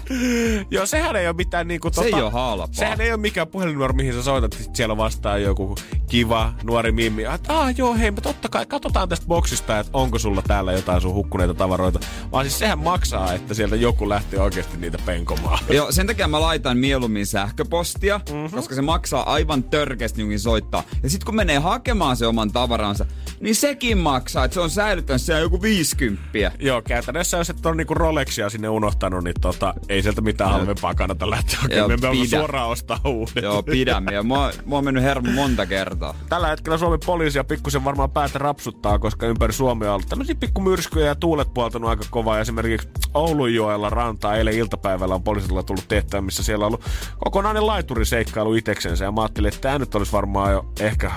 Joo, sehän ei ole mitään niinku Se tota, ei oo halpaa. Sehän ei ole mikään puhelinnumero, mihin sä soitat, sit siellä vastaa joku kiva nuori mimmi. Että ah, joo, hei, me totta kai katsotaan tästä boksista, että onko sulla täällä jotain sun hukkuneita tavaroita. Vaan siis sehän maksaa, että sieltä joku lähtee oikeasti niitä penkomaan. Joo, sen takia mä laitan mieluummin sähköpostia, mm-hmm. koska se maksaa aivan törkeästi jonkin soittaa. Ja sitten kun menee hakemaan se oman tavaransa, niin sekin maksaa, että se on säilyttänyt siellä joku 50. Joo, käytännössä jos et ole niinku Rolexia sinne unohtanut, niin tota, ei sieltä mitään halvempaa kannata lähteä hakemaan. Me suoraan ostaa uudet. Joo, pidämme. Ja mua, mua on mennyt hermo monta kertaa. Tällä hetkellä Suomen poliisia pikkusen varmaan päätä rapsuttaa, koska ympäri Suomea on ollut tämmöisiä pikkumyrskyjä ja tuulet puoltanut aika kovaa. Esimerkiksi Oulunjoella rantaa eilen iltapäivällä on poliisilla tullut tehtävä, missä siellä on ollut kokonainen laituriseikkailu iteksensä. Ja mä ajattelin, että tämä nyt olisi varmaan jo ehkä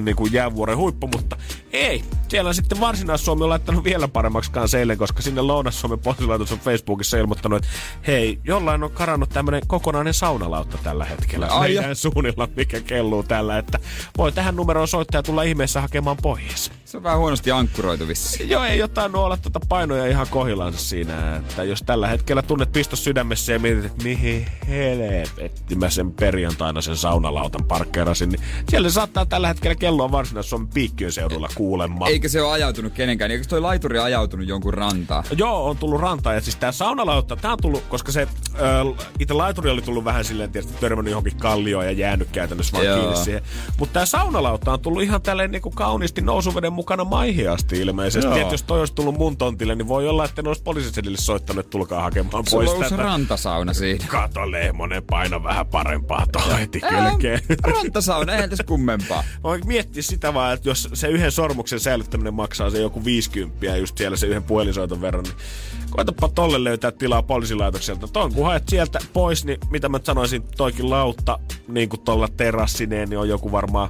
niin kuin jäävuoren huippu, mutta ei. Siellä sitten Varsinais-Suomi on laittanut vielä paremmaksi kanssa eilen, koska sinne Lounais-Suomen poliisilaitos on Facebookissa ilmoittanut, että hei, jollain on karannut tämmöinen kokonainen saunalautta tällä hetkellä. Ai Meidän suunnilla, mikä kelluu tällä, että voi tähän numeroon soittaa ja tulla ihmeessä hakemaan pois. Se on vähän huonosti ankkuroitu vissiin. Joo, ei jotain olla tuota painoja ihan kohillansa siinä, että jos tällä hetkellä tunnet pistos sydämessä ja mietit, että mihin helvetti mä sen perjantaina sen saunalautan parkkeerasin, niin siellä se saattaa tällä hetkellä kelloa varsinais-Suomen piikkiön seudulla kuulemma. Eikä se ole ajautunut kenenkään. Eikö toi laituri ajautunut jonkun rantaan? Joo, on tullut rantaan. Ja siis tää saunalautta, tää on tullut, koska se ö, itse laituri oli tullut vähän silleen, tietysti törmännyt johonkin kallioon ja jäänyt käytännössä vaan Joo. kiinni siihen. Mutta tää saunalautta on tullut ihan tälleen niinku kauniisti nousuveden mukana maihin asti ilmeisesti. Joo. Et jos toi olisi tullut mun tontille, niin voi olla, että ne olisi poliisisedille soittanut, että tulkaa hakemaan Sulla pois tätä. rantasauna siinä. Kato Lehmonen, paino vähän parempaa tuohon heti kylkeen. Rantasauna, eihän tässä kummempaa. Voi miettiä sitä vaan, että jos se yhden sormuksen säilyttäminen maksaa se joku 50 just siellä se yhden puhelinsoiton verran, niin koetapa tolle löytää tilaa poliisilaitokselta. Ton kun haet sieltä pois, niin mitä mä sanoisin, toikin lautta, niin kuin tuolla terassineen, niin on joku varmaan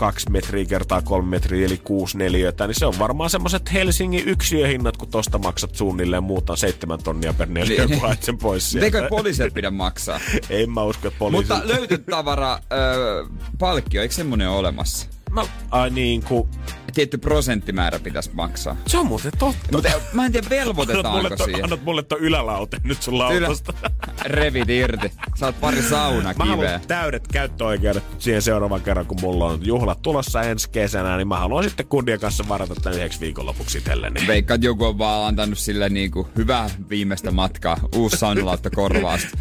kaksi metriä kertaa kolme metriä, eli kuusi neliötä, niin se on varmaan semmoset Helsingin yksiöhinnat, kun tosta maksat suunnilleen muuta seitsemän tonnia per neliö, Niin. kun haet sen pois sieltä. Eikö poliisit pidä maksaa? En mä usko, että poliisi... Mutta löytötavara, ö, palkkio, eikö semmonen ole olemassa? Mä, ai niin kuin... Tietty prosenttimäärä pitäisi maksaa. Se on muuten totta. Mutta mä en tiedä, Annat mulle, velvoitetaanko to, siihen. annat mulle ton ylälauten nyt sun lautasta. revit irti. Saat pari Mä saunakiveä. haluan täydet käyttöoikeudet siihen seuraavan kerran, kun mulla on juhlat tulossa ensi kesänä, niin mä haluan sitten kundien kanssa varata tämän yhdeksi viikonlopuksi itselleni. Veikkaan, että joku on vaan antanut sille niinku hyvää viimeistä matkaa. Uusi saunalautta korvaasta.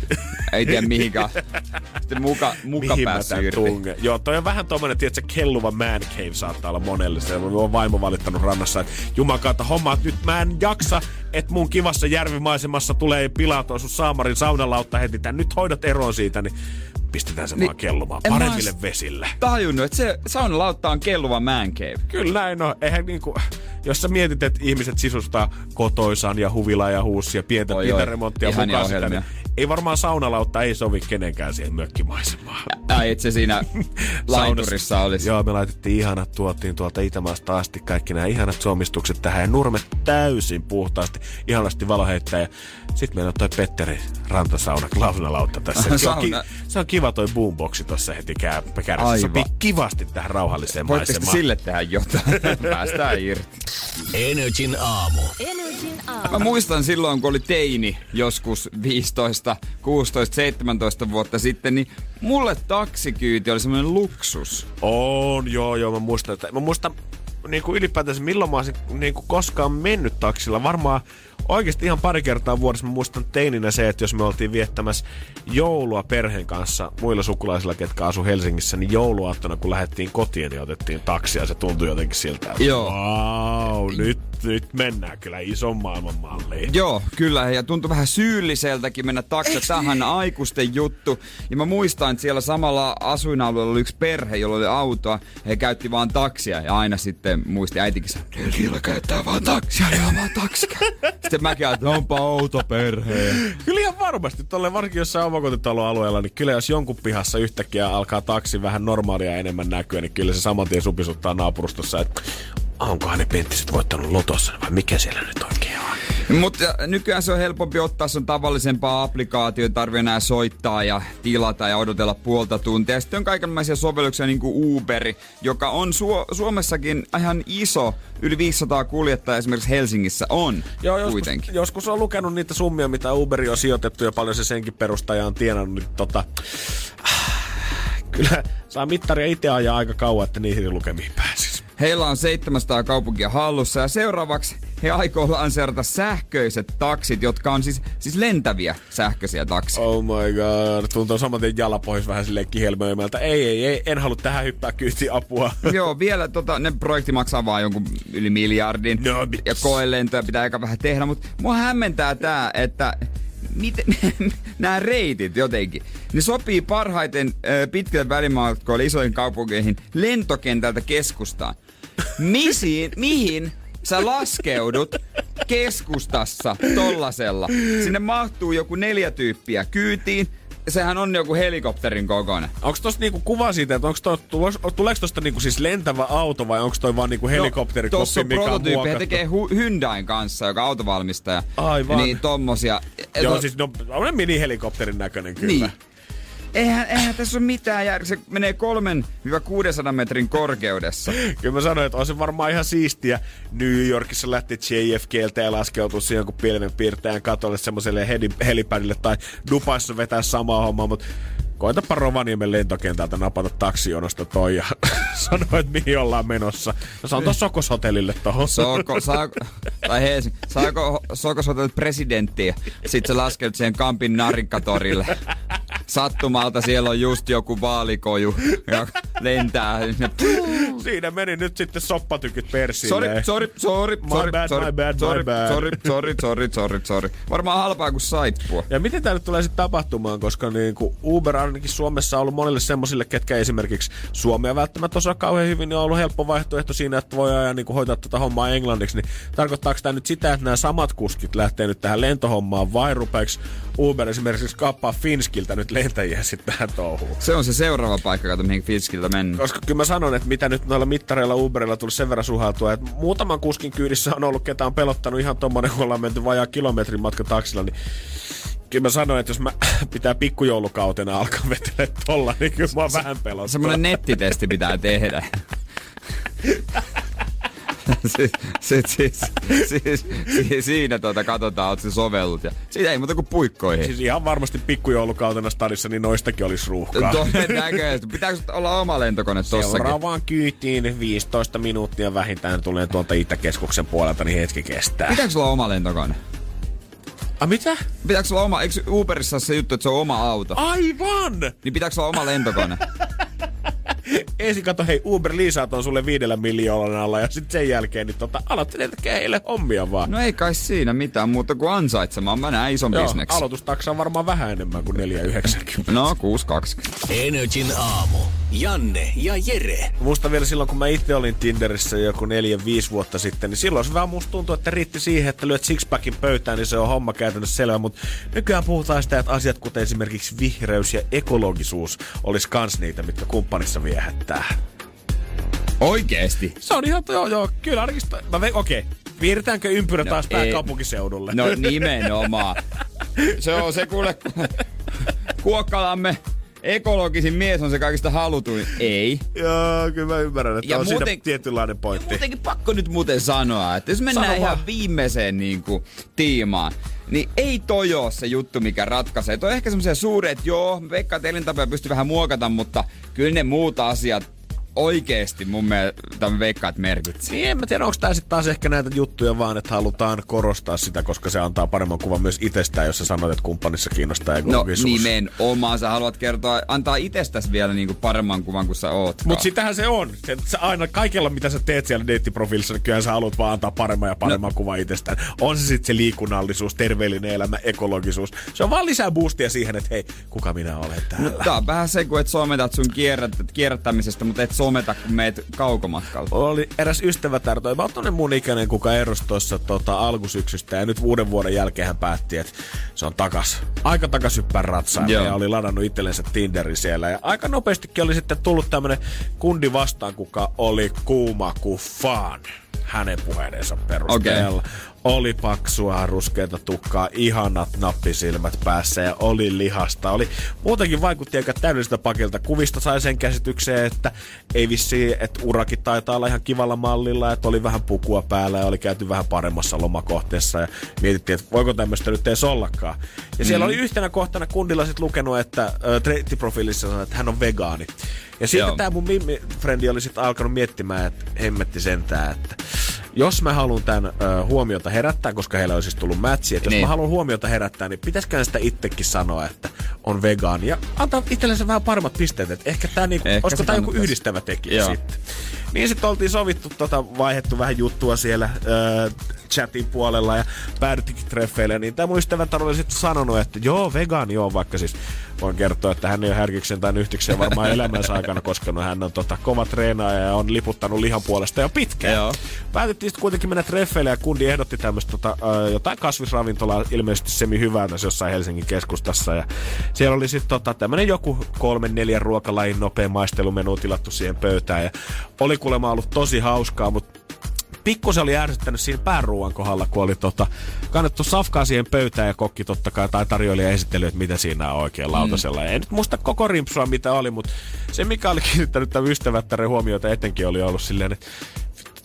Ei tiedä mihinkään. Sitten muka, muka Mihin mä päässyt irti. tunge? Joo, toi on vähän tommonen, tiedätkö, kelluva man cave saattaa olla monelle. Se on vaimo valittanut rannassa, että jumakauta homma, että nyt mä en jaksa, että mun kivassa järvimaisemassa tulee pilatua sun saamarin saunalautta heti. Tän nyt hoidat eroon siitä, niin pistetään se Niin, vaan kellumaan paremmille vesille. Tajunnut, että se saunalautta on kelluva man cave. Kyllä näin on. Eihän niinku, jos sä mietit, että ihmiset sisustaa kotoisan ja huvila ja huussia, pientä, Oi, pientä oi. remonttia mukaan sitä, niin ei varmaan saunalautta ei sovi kenenkään siihen mökkimaisemaan. Ai, et se siinä laiturissa olisi. Joo, me laitettiin ihanat, tuotiin tuolta Itämaasta asti kaikki nämä ihanat suomistukset tähän ja nurmet täysin puhtaasti, ihanasti valo heittää. Ja sitten meillä on toi Petteri Rantasauna klaunalautta tässä. Se on, ki- se on kiva toi boomboxi tossa heti kää-. Se Aivan. sopii kivasti tähän rauhalliseen Voitteko te maisemaan. sille tehdä jotain? Päästään irti. Energin aamu. Mä muistan silloin, kun oli teini joskus 15, 16, 17 vuotta sitten, niin mulle taksikyyti oli semmoinen luksus. On, joo, joo, mä muistan. Että, mä muistan niin kuin ylipäätänsä, milloin mä olisin niin kuin koskaan mennyt taksilla. Varmaan oikeasti ihan pari kertaa vuodessa mä muistan teininä se, että jos me oltiin viettämässä joulua perheen kanssa muilla sukulaisilla, ketkä asu Helsingissä, niin jouluaattona kun lähdettiin kotiin, niin otettiin taksia. Se tuntui jotenkin siltä, että Joo. wow, nyt, nyt mennään kyllä ison maailman malliin. Joo, kyllä, ja tuntui vähän syylliseltäkin mennä taksilla. Tämähän on aikuisten juttu. Ja mä muistan, että siellä samalla asuinalueella oli yksi perhe, jolla oli autoa. He käytti vaan taksia, ja aina sitten muisti äitikin sanoi, Niillä käyttää vaan taksia, ja vaan taksia. Sitten mäkin ajattelin, onpa outo perhe. Kyllä ihan varmasti, tolle varsinkin jossain omakotitaloalueella, niin kyllä jos jonkun pihassa yhtäkkiä alkaa taksi vähän normaalia enemmän näkyä, niin kyllä se saman tien supisuttaa naapurustossa, että onkohan ne penttiset voittanut lotossa vai mikä siellä nyt oikein on. Mutta nykyään se on helpompi ottaa, se on tavallisempaa applikaatio, ei tarvitse enää soittaa ja tilata ja odotella puolta tuntia. Ja sitten on kaikenlaisia sovelluksia niin kuin Uberi, joka on Su- Suomessakin ihan iso, yli 500 kuljettajaa esimerkiksi Helsingissä on Joo, joskus, kuitenkin. joskus on lukenut niitä summia, mitä Uberi on sijoitettu ja paljon se senkin perustaja on tienannut. Niin tota, kyllä saa mittaria itse ajaa aika kauan, että niihin lukemiin pääsisi. Heillä on 700 kaupunkia hallussa ja seuraavaksi he aikoo lanseerata sähköiset taksit, jotka on siis, siis lentäviä sähköisiä takseja. Oh my god, tuntuu saman tien jala pohjus vähän silleen kihelmöimältä. Ei, ei, ei, en halua tähän hyppää kyyti apua. Joo, vielä tota, ne projekti maksaa vaan jonkun yli miljardin. No, miksi? ja koelentoja pitää aika vähän tehdä, mutta mua hämmentää tää, että miten nämä reitit jotenkin, ne sopii parhaiten ö, pitkille välimatkoille isoihin kaupunkeihin lentokentältä keskustaan. Misiin, mihin sä laskeudut keskustassa tollasella? Sinne mahtuu joku neljä tyyppiä kyytiin. Sehän on joku helikopterin kokoinen. Onko tosta niinku kuva siitä, että onko tuleeko tosta niinku siis lentävä auto vai onko toi vaan niinku helikopterikoppi, Tuossa on mikä on prototyyppi, he muokattu? tekee Hu- Hyundain kanssa, joka on autovalmistaja. Aivan. Niin tommosia. Joo, To- siis no, on mini-helikopterin näköinen kyllä. Niin. Eihän, eihän tässä ole mitään järkeä. Se menee 3-600 metrin korkeudessa. Kyllä mä sanoin, että se varmaan ihan siistiä. New Yorkissa lähti JFKltä ja laskeutui siihen jonkun pilven piirtäjän katolle semmoiselle heli- helipadille tai Dubaissa vetää samaa hommaa, mutta koitapa Rovaniemen lentokentältä napata taksijonosta toi ja sanoa, että mihin ollaan menossa. No se on tuossa Sokoshotellille tohon. Soko, saako, tai Helsing, saako Sokosotelit presidenttiä? Sitten se laskeut siihen Kampin narikkatorille. Sattumalta siellä on just joku vaalikoju, joka lentää. Siinä meni nyt sitten soppatykyt persiin. Sori, sori, sori, My sori, bad, sori, my bad, bad. sori, sori, sori, sori, sori. Varmaan halpaa kuin saippua. Ja miten tämä nyt tulee sitten tapahtumaan, koska niin kuin Uber ainakin Suomessa on ollut monille semmoisille, ketkä esimerkiksi Suomea välttämättä osaa kauhean hyvin, niin on ollut helppo vaihtoehto siinä, että voi ajaa niin kuin hoitaa tätä hommaa englanniksi. Niin tarkoittaako tämä nyt sitä, että nämä samat kuskit lähtee nyt tähän lentohommaan vai rupeeko Uber esimerkiksi kappaa Finskiltä nyt lentäjiä sitten tähän touhuun? Se on se seuraava paikka, kato mihin Finskiltä mennään. Koska kyllä mä sanon, että mitä nyt noilla mittareilla Uberilla tullut sen verran suhaltua, että muutaman kuskin kyydissä on ollut, ketä on pelottanut ihan tommonen, kun ollaan menty vajaa kilometrin matka taksilla, niin kyllä mä sanoin, että jos mä pitää pikkujoulukautena alkaa vetele tolla, niin kyllä mä oon vähän pelottaa. Semmoinen nettitesti pitää tehdä. siis, siis, siis, siis, siis, siinä tuota katsotaan, oot se sovellut. Ja siitä ei muuta kuin puikkoihin. Siis ihan varmasti pikkujoulukautena stadissa, niin noistakin olisi ruuhkaa. Todennäköisesti. Pitääkö olla oma lentokone tossakin? Seuraavaan kyytiin 15 minuuttia vähintään tulee tuolta Itäkeskuksen puolelta, niin hetki kestää. Pitääkö olla oma lentokone? A mitä? Pitääkö olla oma, eikö Uberissa se juttu, että se on oma auto? Aivan! Niin pitääkö olla oma lentokone? Ensin kato, hei Uber liisaa on sulle viidellä miljoonalla ja sitten sen jälkeen niin tota, alat tekee heille hommia vaan. No ei kai siinä mitään muuta kuin ansaitsemaan. Mä näen ison Joo, bisneksen. aloitustaksa on varmaan vähän enemmän kuin 4,90. No, 6,20. Energin aamu. Janne ja Jere. Musta vielä silloin, kun mä itse olin Tinderissä joku neljä, viisi vuotta sitten, niin silloin se vähän musta tuntui, että riitti siihen, että lyöt sixpackin pöytään, niin se on homma käytännössä selvä. Mutta nykyään puhutaan sitä, että asiat kuten esimerkiksi vihreys ja ekologisuus olisi kans niitä, mitkä kumppanissa viehättää. Oikeesti? Se on ihan, joo, joo, kyllä ainakin, mä ve, okei, piirretäänkö ympyrä No taas ei. pääkaupunkiseudulle? No nimenomaan. Se on se kuule, Kuokkalamme ekologisin mies on se kaikista halutuin. Ei. Joo, kyllä mä ymmärrän, että Ja on muuten- siinä tietynlainen pointti. Muutenkin pakko nyt muuten sanoa, että jos mennään Sano ihan vaan. viimeiseen niin kuin, tiimaan, niin ei toi oo se juttu, mikä ratkaisee. Toi on ehkä semmoisia suuria, että joo, Veikka, että elintapoja pystyy vähän muokata, mutta kyllä ne muut asiat oikeesti mun mielestä tämän veikkaat merkitsee. Niin en mä tiedä, onko tää sitten taas ehkä näitä juttuja vaan, että halutaan korostaa sitä, koska se antaa paremman kuvan myös itsestään, jos sä sanot, että kumppanissa kiinnostaa No ekologisuus. nimenomaan, sä haluat kertoa, antaa itsestäsi vielä niinku paremman kuvan kuin sä oot. Mutta sitähän se on. Se, sä aina kaikella, mitä sä teet siellä deittiprofiilissa, niin kyllä sä haluat vaan antaa paremman ja paremman no. kuvan itsestään. On se sitten se liikunnallisuus, terveellinen elämä, ekologisuus. Se on vaan lisää boostia siihen, että hei, kuka minä olen täällä. No, tää on vähän se, kun et sometat sun kierrät, kierrättämisestä, mutta et someta, kun meet kaukomatkalla. oli eräs ystävätär, toi mä oon mun ikäinen, kuka erosi tuossa tota, alkusyksystä ja nyt uuden vuoden jälkeen hän päätti, että se on takas. Aika takas hyppää ratsaan Joo. ja oli ladannut itsellensä Tinderin siellä. Ja aika nopeastikin oli sitten tullut tämmönen kundi vastaan, kuka oli kuuma kuin fan hänen puheidensa perusteella. Okay. Oli paksua, ruskeita tukkaa, ihanat nappisilmät päässä ja oli lihasta. Oli muutenkin vaikutti aika täydelliseltä pakilta. Kuvista sai sen käsitykseen, että ei vissi, että urakin taitaa olla ihan kivalla mallilla, että oli vähän pukua päällä ja oli käyty vähän paremmassa lomakohteessa ja mietittiin, että voiko tämmöistä nyt edes ollakaan. Ja siellä Mm. oli yhtenä kohtana kundilla sit lukenut, että äh, treittiprofiilissa sanoi, että hän on vegaani. Ja sitten Joo. tämä mun mimmi-frendi oli sitten alkanut miettimään, että hemmetti sentään, että jos mä haluan tämän ö, huomiota herättää, koska heillä on siis tullut mätsi, että jos Niin. mä haluan huomiota herättää, niin pitäisikö sitä itsekin sanoa, että on vegaani ja antaa itsellensä vähän paremmat pisteet, että ehkä tämä niinku, Ehkä olisiko tämä joku yhdistävä tekijä Joo. sitten. Niin sitten oltiin sovittu, tota, vaihettu vähän juttua siellä ö, chatin puolella ja päädyttikin treffeille. Niin tämä mun ystävätär oli sitten sanonut, että joo, vegaani on, vaikka siis voin kertoa, että hän ei ole härkiksen tai nyhtikseen varmaan elämänsä aikana koskenut. Hän on tota, kova treenaaja ja on liputtanut lihan puolesta jo pitkään. Joo. Päätettiin sitten kuitenkin mennä treffeille ja kundi ehdotti tämmöistä tota, jotain kasvisravintolaa, ilmeisesti semi hyvää tässä jossain Helsingin keskustassa. Ja siellä oli sitten tota, tämmöinen joku kolmen, neljän ruokalajin nopea maistelumenu tilattu siihen pöytään. Ja oli kuulemma ollut tosi hauskaa, mutta pikkusen oli ärsyttänyt siinä pääruuan kohdalla, kun oli tota, kannettu safkaa siihen pöytään ja kokki totta kai tai tarjoilija esittely, että mitä siinä on oikein lautasella. Mm. En nyt muista koko rimpsua mitä oli, mutta se mikä oli kiinnittänyt tämän ystävättären huomiota etenkin oli ollut silleen, että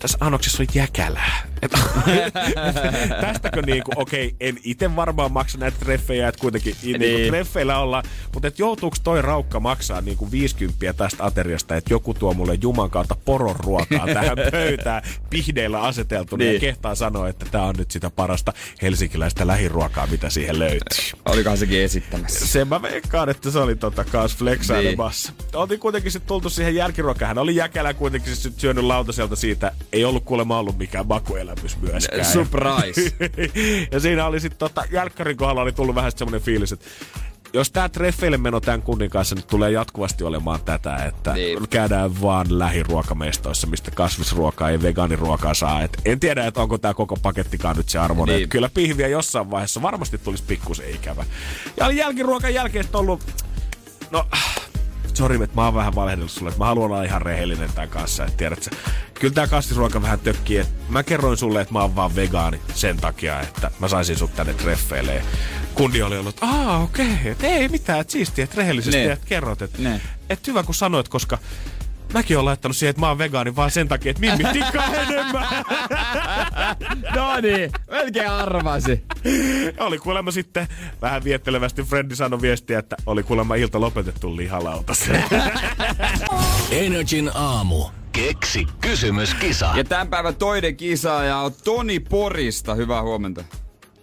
tässä annoksessa on jäkälää. Et, tästäkö niinku, okei, okay, en itse varmaan maksa näitä treffejä, että kuitenkin niin. Niin. niinku treffeillä ollaan, mutta et joutuuko toi raukka maksaa niinku 50 tästä ateriasta, että joku tuo mulle juman kautta poron ruokaa tähän pöytään pihdeillä aseteltuna niin. ja kehtaa sanoa, että tämä on nyt sitä parasta helsinkiläistä lähiruokaa, mitä siihen löytyy. Olikohan sekin esittämässä? Sen mä veikkaan, että se oli tota kans flexailemassa. Niin. Oltiin kuitenkin sitten tultu siihen jälkiruokaan. Hän oli jäkälä kuitenkin sit syönyt lautaselta siitä. Ei ollut kuulemma ollut mikään makuelämys myöskään. Surprise. ja siinä oli sitten tota, jälkkärin kohdalla oli tullut vähän semmoinen fiilis, että jos tämä treffeille meno tämän kundin kanssa nyt tulee jatkuvasti olemaan tätä, että niin. Niin. käydään vaan lähiruokamestoissa, mistä kasvisruokaa ei vegaaniruokaa saa. Et en tiedä, että onko tämä koko pakettikaan nyt se arvoinen. Niin. Niin. Kyllä pihviä jossain vaiheessa varmasti tulisi pikkusen ikävä. Ja oli jälkiruokan jälkeen ollut, no sori, että mä oon vähän valehdellut sulle, että mä haluan olla ihan rehellinen tämän kanssa, että tiedät sä, kyllä tää kasvisruoka vähän tökkii, että mä kerroin sulle, että mä oon vaan vegaani sen takia, että mä saisin sut tänne treffeille. Kundi oli ollut, että aa okei, okay, että ei mitään, että siistiä, että rehellisesti Ne. että kerrot, että Ne. et hyvä kun sanoit, koska mäkin olen laittanut siihen, että mä oon vegaani vaan sen takia, että Mimmi tikkaa enemmän. No niin, melkein arvasi. oli kuulemma sitten vähän viettelevästi Frendi sanoi viestiä, että oli kuulemma ilta lopetettu lihalautas. Energin aamu. Keksi kysymyskisa. Ja tämän päivän toinen kisaaja on Toni Porista. Hyvää huomenta.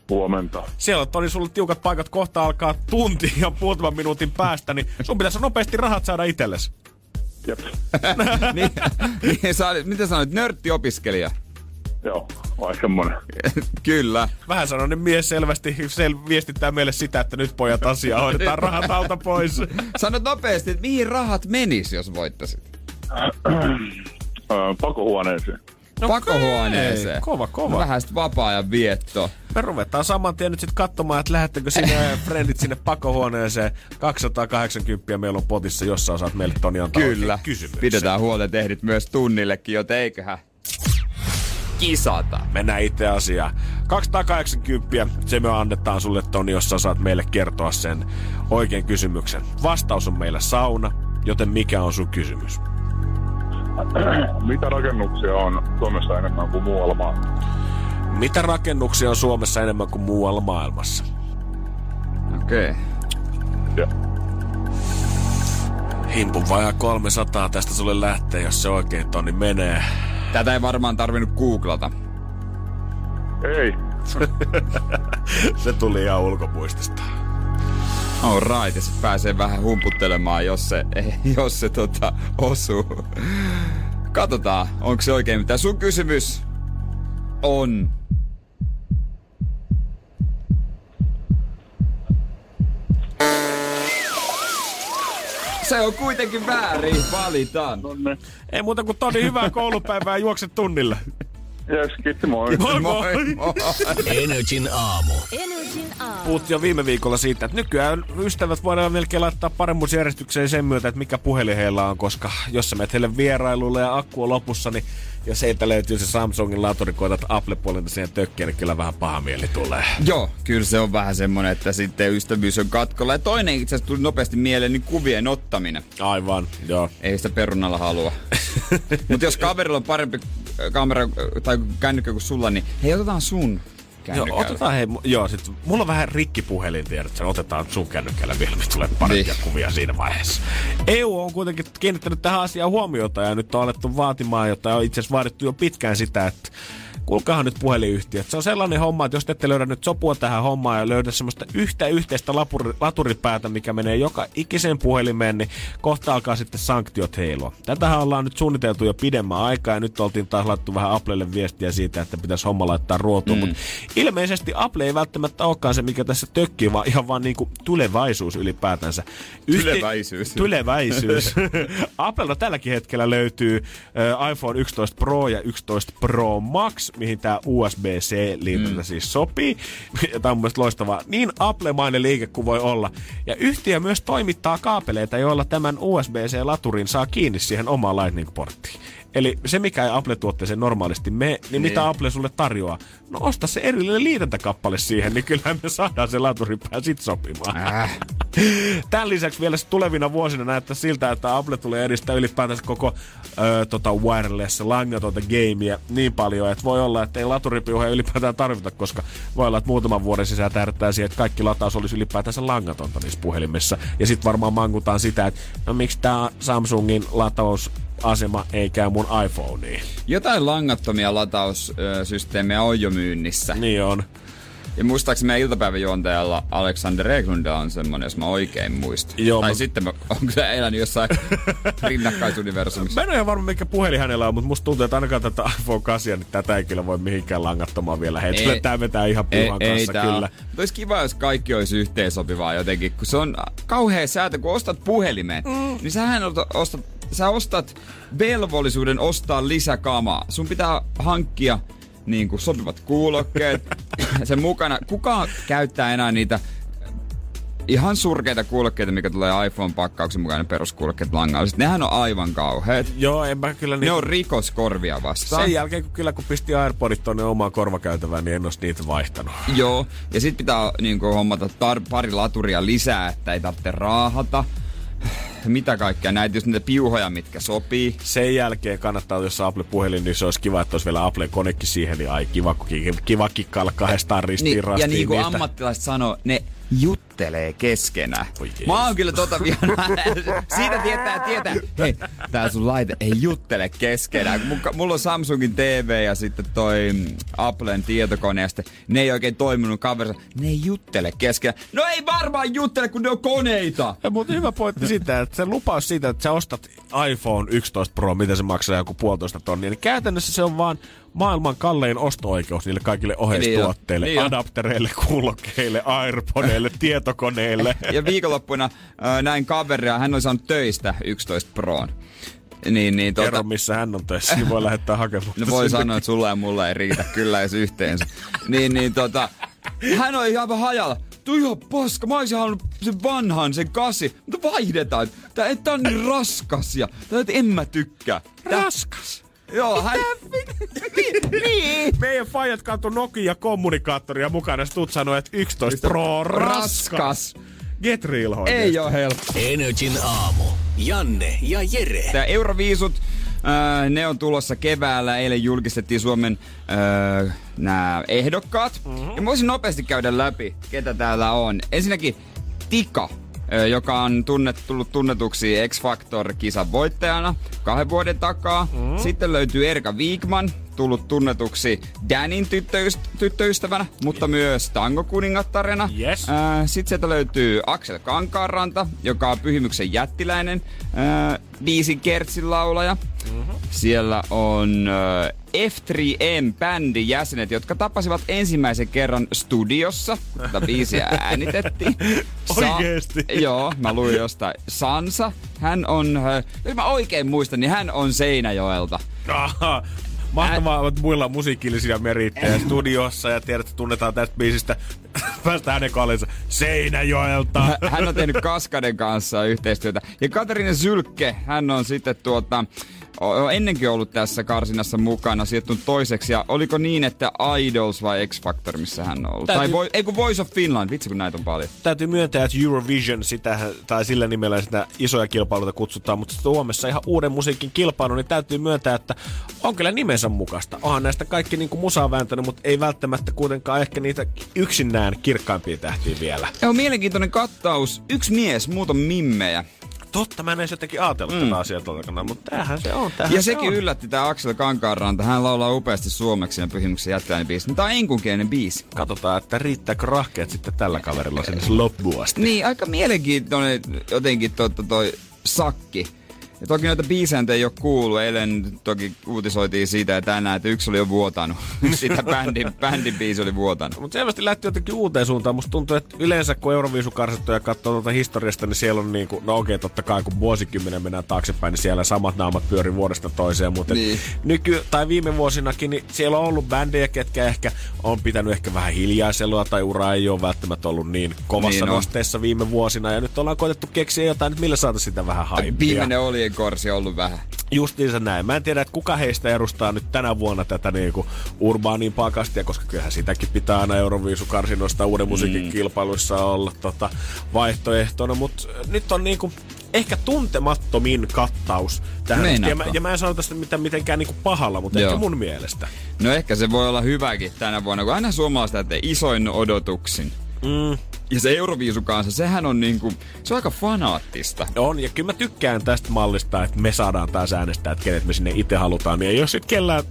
Huomenta. Siellä on Toni sulle tiukat paikat, kohta alkaa tunti ja muutaman minuutin päästä, niin sun pitäisi nopeasti rahat saada itsellesi. Jep. niin, niin sä olit, miten sanoit, nörttiopiskelija? Joo, vai semmonen. Kyllä. Vähän sanoinen mies selvästi sel- viestittää meille sitä, että nyt pojat asiaa hoidetaan rahat alta pois. Sanot nopeasti, että mihin rahat menis, jos voittasit? Pakohuoneeseen. No Pakohuoneeseen. okei, Kova, kova. Vähän sitten vapaa-ajan vietto. Me ruvetaan saman tien nyt sitten katsomaan, että lähettekö sinne frendit sinne pakohuoneeseen. 280 meillä on potissa, jossa saat meille Toni antaa Kyllä. kysymyksen. Pidetään huolta, että ehdit myös tunnillekin, joten eiköhän kisata. Mennään itse asiaan. 280, se me annetaan sulle Toni, jossa saat meille kertoa sen oikein kysymyksen. Vastaus on meillä sauna, joten mikä on sun kysymys? Mitä rakennuksia on Suomessa enemmän kuin muualla maailmassa? Mitä rakennuksia on Suomessa enemmän kuin muualla maailmassa? Okei. Okay. Ja Himpun vajaa 300 tästä sulle lähtee, jos se oikein Toni menee. Tätä ei varmaan tarvinnut googlata. ei. Se tuli ihan ulkopuistista. All right, ja sit pääsee vähän humputtelemaan, jos se, jos se tota, osuu. Katsotaan, onko se oikein mitä sun kysymys on. Se on kuitenkin väärin, valitaan. Ei muuta kuin Toni, hyvää koulupäivää ja juokse tunnille. Jes, kiitti moi. Moi Moi, moi. Energin aamu. Energin aamu. Puhuttiin jo viime viikolla siitä, että nykyään ystävät voidaan melkein laittaa paremmuusjärjestykseen sen myötä, että mikä puhelin heillä on, koska jos sä menet heille vierailulle ja akku on lopussa, niin jos heiltä löytyy se Samsungin laturi, koetat Apple-puolelta siihen tökkiä, niin kyllä vähän paha mieli tulee. Joo, kyllä se on vähän semmonen, että sitten ystävyys on katkolla. Ja toinen itse asiassa tuli nopeasti mieleen, niin kuvien ottaminen. Aivan, joo. Ei sitä perunalla halua. Mutta jos kaverilla on parempi kamera tai kännykkä kuin sulla, niin hei, otetaan sun Joo, otetaan hei, joo, sit, mulla on vähän rikki puhelin, tiedät, sen otetaan sun kännykällä vielä, mistä tulee parempia Niin. kuvia siinä vaiheessa. EU on kuitenkin kiinnittänyt tähän asiaan huomiota ja nyt on alettu vaatimaan, jota on itse asiassa vaadittu jo pitkään sitä, että kuulkaahan nyt puhelinyhtiöt. Se on sellainen homma, että jos te ette löydä nyt sopua tähän hommaan ja löydä semmoista yhtä yhteistä lapuri, laturipäätä, mikä menee joka ikiseen puhelimeen, niin kohta alkaa sitten sanktiot heilua. Tätähän ollaan nyt suunniteltu jo pidemmän aikaa ja nyt oltiin taas laittu vähän Applelle viestiä siitä, että pitäisi homma laittaa ruotuun. Mm. Mutta ilmeisesti Apple ei välttämättä olekaan se, mikä tässä tökkii, vaan ihan vaan niinku tulevaisuus ylipäätänsä. Tulevaisuus. Tulevaisuus. Applella tälläkin hetkellä löytyy äh, iPhone 11 Pro ja 11 Pro Max, mihin tämä USB-C-liityntä mm. siis sopii. Tämä on mun mielestä loistavaa. Niin Apple-mainen liike kuin voi olla. Ja yhtiö myös toimittaa kaapeleita, joilla tämän USB-C-laturin saa kiinni siihen omaan Lightning-porttiin. Eli se, mikä ei Apple-tuotteeseen normaalisti mene, niin, niin mitä Apple sulle tarjoaa? No osta se erillinen liitäntäkappale siihen, niin kyllähän me saadaan se laturipää sit sopimaan. Äh. Tämän lisäksi vielä tulevina vuosina näyttää siltä, että Apple tulee edistää ylipäätänsä koko ö, tota wireless langatonta gameia niin paljon, että voi olla, että ei laturipiuha ylipäätään tarvita, koska voi olla, että muutaman vuoden sisään tähdättää siihen, että kaikki lataus olisi ylipäätänsä langatonta niissä puhelimissa. Ja sitten varmaan mankutaan sitä, että no miksi tämä Samsungin latausasema ei käy mun iPhoneen. Jotain langattomia lataussysteemejä on jo myynnissä. Niin on. Ja muistaakseni meidän iltapäiväjuontajalla Alexander Eglundilla on semmonen, jos mä oikein muistan. Joo, tai mä- sitten mä, onko se elänyt jossain rinnakkaisuniversumissa. Mä en ole ihan varma, mikä puhelin hänellä on, mutta musta tuntuu, että ainakaan tätä iPhone 8, niin tätä ei kyllä voi mihinkään langattomaan vielä heitellä. Ei. Tää vetää ihan piuhan kanssa tää kyllä. Mutta olisi kiva, jos kaikki olisi yhteensopivaa jotenkin, kun se on kauhea säätö, kun ostat puhelimen, mm. niin sähän ostat, sä ostat velvollisuuden ostaa lisäkamaa. Sun pitää hankkia niin kuin sopivat kuulokkeet, sen mukana. Kuka käyttää enää niitä ihan surkeita kuulokkeita, mikä tulee iPhone-pakkauksen mukainen peruskuulokkeet langalliset. Nehän on aivan kauheat. Joo, en mä kyllä Ne niinku- on rikoskorvia vastaan. Sen jälkeen, kun kyllä kun pisti AirPodit tonne omaan korvakäytävään, niin en olisi niitä vaihtanut. Joo, ja sit pitää niin kuin, hommata tar- pari laturia lisää, että ei tarvitse raahata. Mitä kaikkea, näitä just niitä piuhoja, mitkä sopii. Sen jälkeen kannattaa, jos on Apple-puhelin, niin se olisi kiva, että olisi vielä Apple konekin siihen, niin ai kiva, kiva kikkailla kahdestaan ristiin Niin, rastiin ja niin kuin niistä. ammattilaiset sanoo, ne juttelee keskenään. Jeesus. Mä oon kyllä tota vielä, siitä tietää, tietää, hei, tää sun laite ei juttele keskenään. Mulla- Mulla on Samsungin TV ja sitten toi Applen tietokone ja sitten ne ei oikein toiminut kaverissa. Ne ei juttele keskenään. No ei varmaan juttele, kun ne on koneita. Ja, mutta hyvä pointti sitä, että se lupaus siitä, että sä ostat iPhone 11 Pro, mitä se maksaa joku puolitoista tonnia, niin käytännössä se on vaan maailman kallein osto-oikeus niille kaikille oheistuotteille, Niin niin adaptereille, kuulokkeille, airpodeille, tietokoneille. Ja viikonloppuna äh, näin kaveria, hän on saanut töistä 11 Proon. Niin, niin Kerro, tota, missä hän on töissä, niin voi lähettää hakemaan. No voi sanoa, että sulla ja mulla ei riitä kyllä edes yhteensä. Niin, niin tota, hän oli ihan hajalla. Tuo ihan paska, mä olisin halunnut sen vanhan, sen kasi, mutta vaihdetaan. Tää, tää on niin raskas ja tää, että en mä tykkää. Tää, Raskas. Joo, hän... niin. Meidän fajat kantu Nokia-kommunikaattoria mukana, tuut sanoo, että 11 Pro raskas. Raskas. Get real oikeesti. Ei oo helppo. Energin aamu. Janne ja Jere. Tää Euroviisut, äh, ne on tulossa keväällä. Eilen julkistettiin Suomen äh, nämä ehdokkaat. Mm-hmm. Ja voisin nopeasti käydä läpi, ketä täällä on. Ensinnäkin Tika, joka on tunnet, tullut tunnetuksi X Factor-kisan voittajana kahden vuoden takaa. Mm-hmm. Sitten löytyy Erka Viikman, tullut tunnetuksi Danin tyttöyst- tyttöystävänä, mutta myös tangokuningattarena. Yes. Äh, sitten sieltä löytyy Aksel Kankaanranta, joka on Pyhimyksen jättiläinen äh, biisin kertsin laulaja. Mm-hmm. Siellä on äh, F3M-bändin jäsenet, jotka tapasivat ensimmäisen kerran studiossa, kun tätä biisiä äänitettiin. Oikeesti? Joo, mä luin jostain. Sansa, hän on, jos mä oikein muistan, niin hän on Seinäjoelta. Aha. Mahtavaa, että muilla on musiikillisia merittejä studiossa ja tiedät, että tunnetaan tästä biisistä. Päästään hänen kallinsa Seinäjoelta. Hä- Hän on tehnyt Kaskaden kanssa yhteistyötä. Ja Katarina Sylkke, hän on sitten tuota, o- ennenkin ollut tässä karsinassa mukana, sijoittunut toiseksi. Ja oliko niin, että Idols vai X Factor, missä hän on ollut? Täytyy- Tai voi, ei kun Voice of Finland, vitsi kun näitä on paljon. Täytyy myöntää, että Eurovision, sitä, tai sillä nimellä sitä isoja kilpailuita kutsutaan, mutta Suomessa ihan uuden musiikin kilpailu, niin täytyy myöntää, että on kyllä nimensä mukaista. Onhan näistä kaikki niin kuin musaa vääntänyt, mutta ei välttämättä kuitenkaan ehkä niitä yksinään kirkkaimpia tähtiä vielä. Ja on mielenkiintoinen kattaus. Yksi mies, muuta mimmejä. Totta, mä en edes jotenkin ajatellut mm. tätä asiaa tuolta kannalta, mutta tämähän se on. Tämähän Ja se sekin on. yllätti tää Aksel Kankaanranta. Hän laulaa upeasti suomeksi ja pyhimyksen jättiläinen biisi. Tää on enkunkielinen biisi. Katsotaan, että riittääkö rahkeet sitten tällä kaverilla sinne loppuun asti. Niin, aika mielenkiintoinen jotenkin toi, toi, toi sakki. Ja toki noita biisejä ei ole kuullut. Eilen toki uutisoitiin siitä ja tänään, että yksi oli jo vuotanut. Sitä bändin, bändin biisi oli vuotanut. Mutta selvästi lähti jotenkin uuteen suuntaan. Musta tuntuu, että yleensä kun Euroviisukarsittuja katsoo tuota historiasta, niin siellä on niinku, no okei, totta kai kun vuosikymmenen mennään taaksepäin, niin siellä samat naamat pyörii vuodesta toiseen. Mutta Niin. nyky- tai viime vuosinakin, niin siellä on ollut bändejä, ketkä ehkä on pitänyt ehkä vähän hiljaiselua tai ura ei ole välttämättä ollut niin kovassa Niin nosteessa viime vuosina. Ja nyt ollaan koetettu keksiä jotain, että millä saataisiin sitä vähän haippia. Viimeinen olien korsi on ollut vähän. Justiinsa näin. Mä en tiedä, että kuka heistä edustaa nyt tänä vuonna tätä niinku urbaanin pakastia, koska kyllähän sitäkin pitää aina Euroviisukarsinoista uuden musiikin mm. kilpailuissa olla tota, vaihtoehtona, mutta nyt on niinku ehkä tuntemattomin kattaus tähän. Ja mä, ja mä en sano tästä mitään mitenkään niinku pahalla, mutta Joo. ehkä mun mielestä. No ehkä se voi olla hyväkin tänä vuonna, kun aina suomalaiset isoin odotuksin. Mm. Ja se Euroviisu kanssa, sehän on niinku, se on aika fanaattista. On, ja kyllä mä tykkään tästä mallista, että me saadaan taas äänestää, että kenet me sinne itse halutaan. Niin jos sit kellään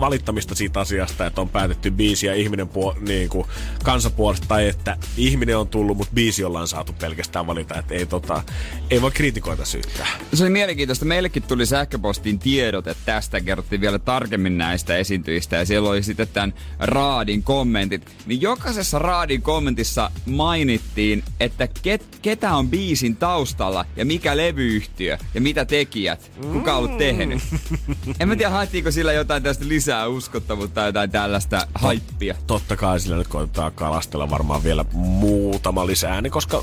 valittamista siitä asiasta, että on päätetty biisi ja ihminen puol- niin kuin kansapuolesta, tai että ihminen on tullut, mutta biisi ollaan saatu pelkästään valita, että ei, tota, ei voi kriitikoita syyttää. Se oli mielenkiintoista. Meillekin tuli sähköpostiin tiedot, että tästä kerrottiin vielä tarkemmin näistä esiintyjistä. Ja siellä oli sitten tämän Raadin kommentit. Niin jokaisessa Raadin kommentissa mainittiin, että ket, ketä on biisin taustalla ja mikä levyyhtiö ja mitä tekijät, kuka on ollut tehnyt. En mä tiedä, haettiinko sillä jotain tästä lisää uskottavuutta tai jotain tällaista haippia. Totta kai sillä nyt koitetaan kalastella varmaan vielä muutama lisää ääni, koska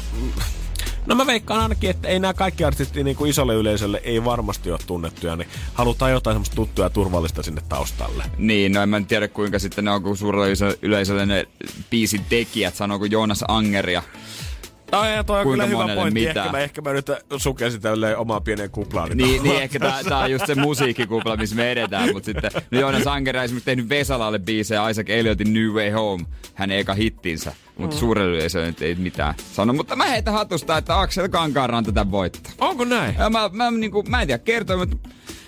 No mä veikkaan ainakin, että ei nämä kaikki artistit niin kuin isolle yleisölle ei varmasti ole tunnettuja, niin halutaan jotain semmoista tuttua ja turvallista sinne taustalle. Niin, no en mä tiedä kuinka sitten ne on, kun suurelle yleisö- yleisölle ne biisin tekijät, sanooko Joonas Anger Ai, ja toi on Kuinka kyllä hyvä pointti. mitään? Ehkä mä, ehkä mä nyt sukelsin tälleen omaa pieneen kuplaan. Niin, niin ehkä tää, tää on just se musiikkikupla, missä me edetään, mutta sitten no Joona Sankera on esimerkiksi tehnyt Vesalalle biisejä Isaac Elliotin New Way Home, hänen eka hittinsä. Mutta mm. suurelle yleisölle nyt ei mitään sano. Mutta mä heitän hatusta, että Aksel Kankaanranta tätä voittaa. Onko näin? Ja mä, mä, niinku, mä en tiedä kertoa, mutta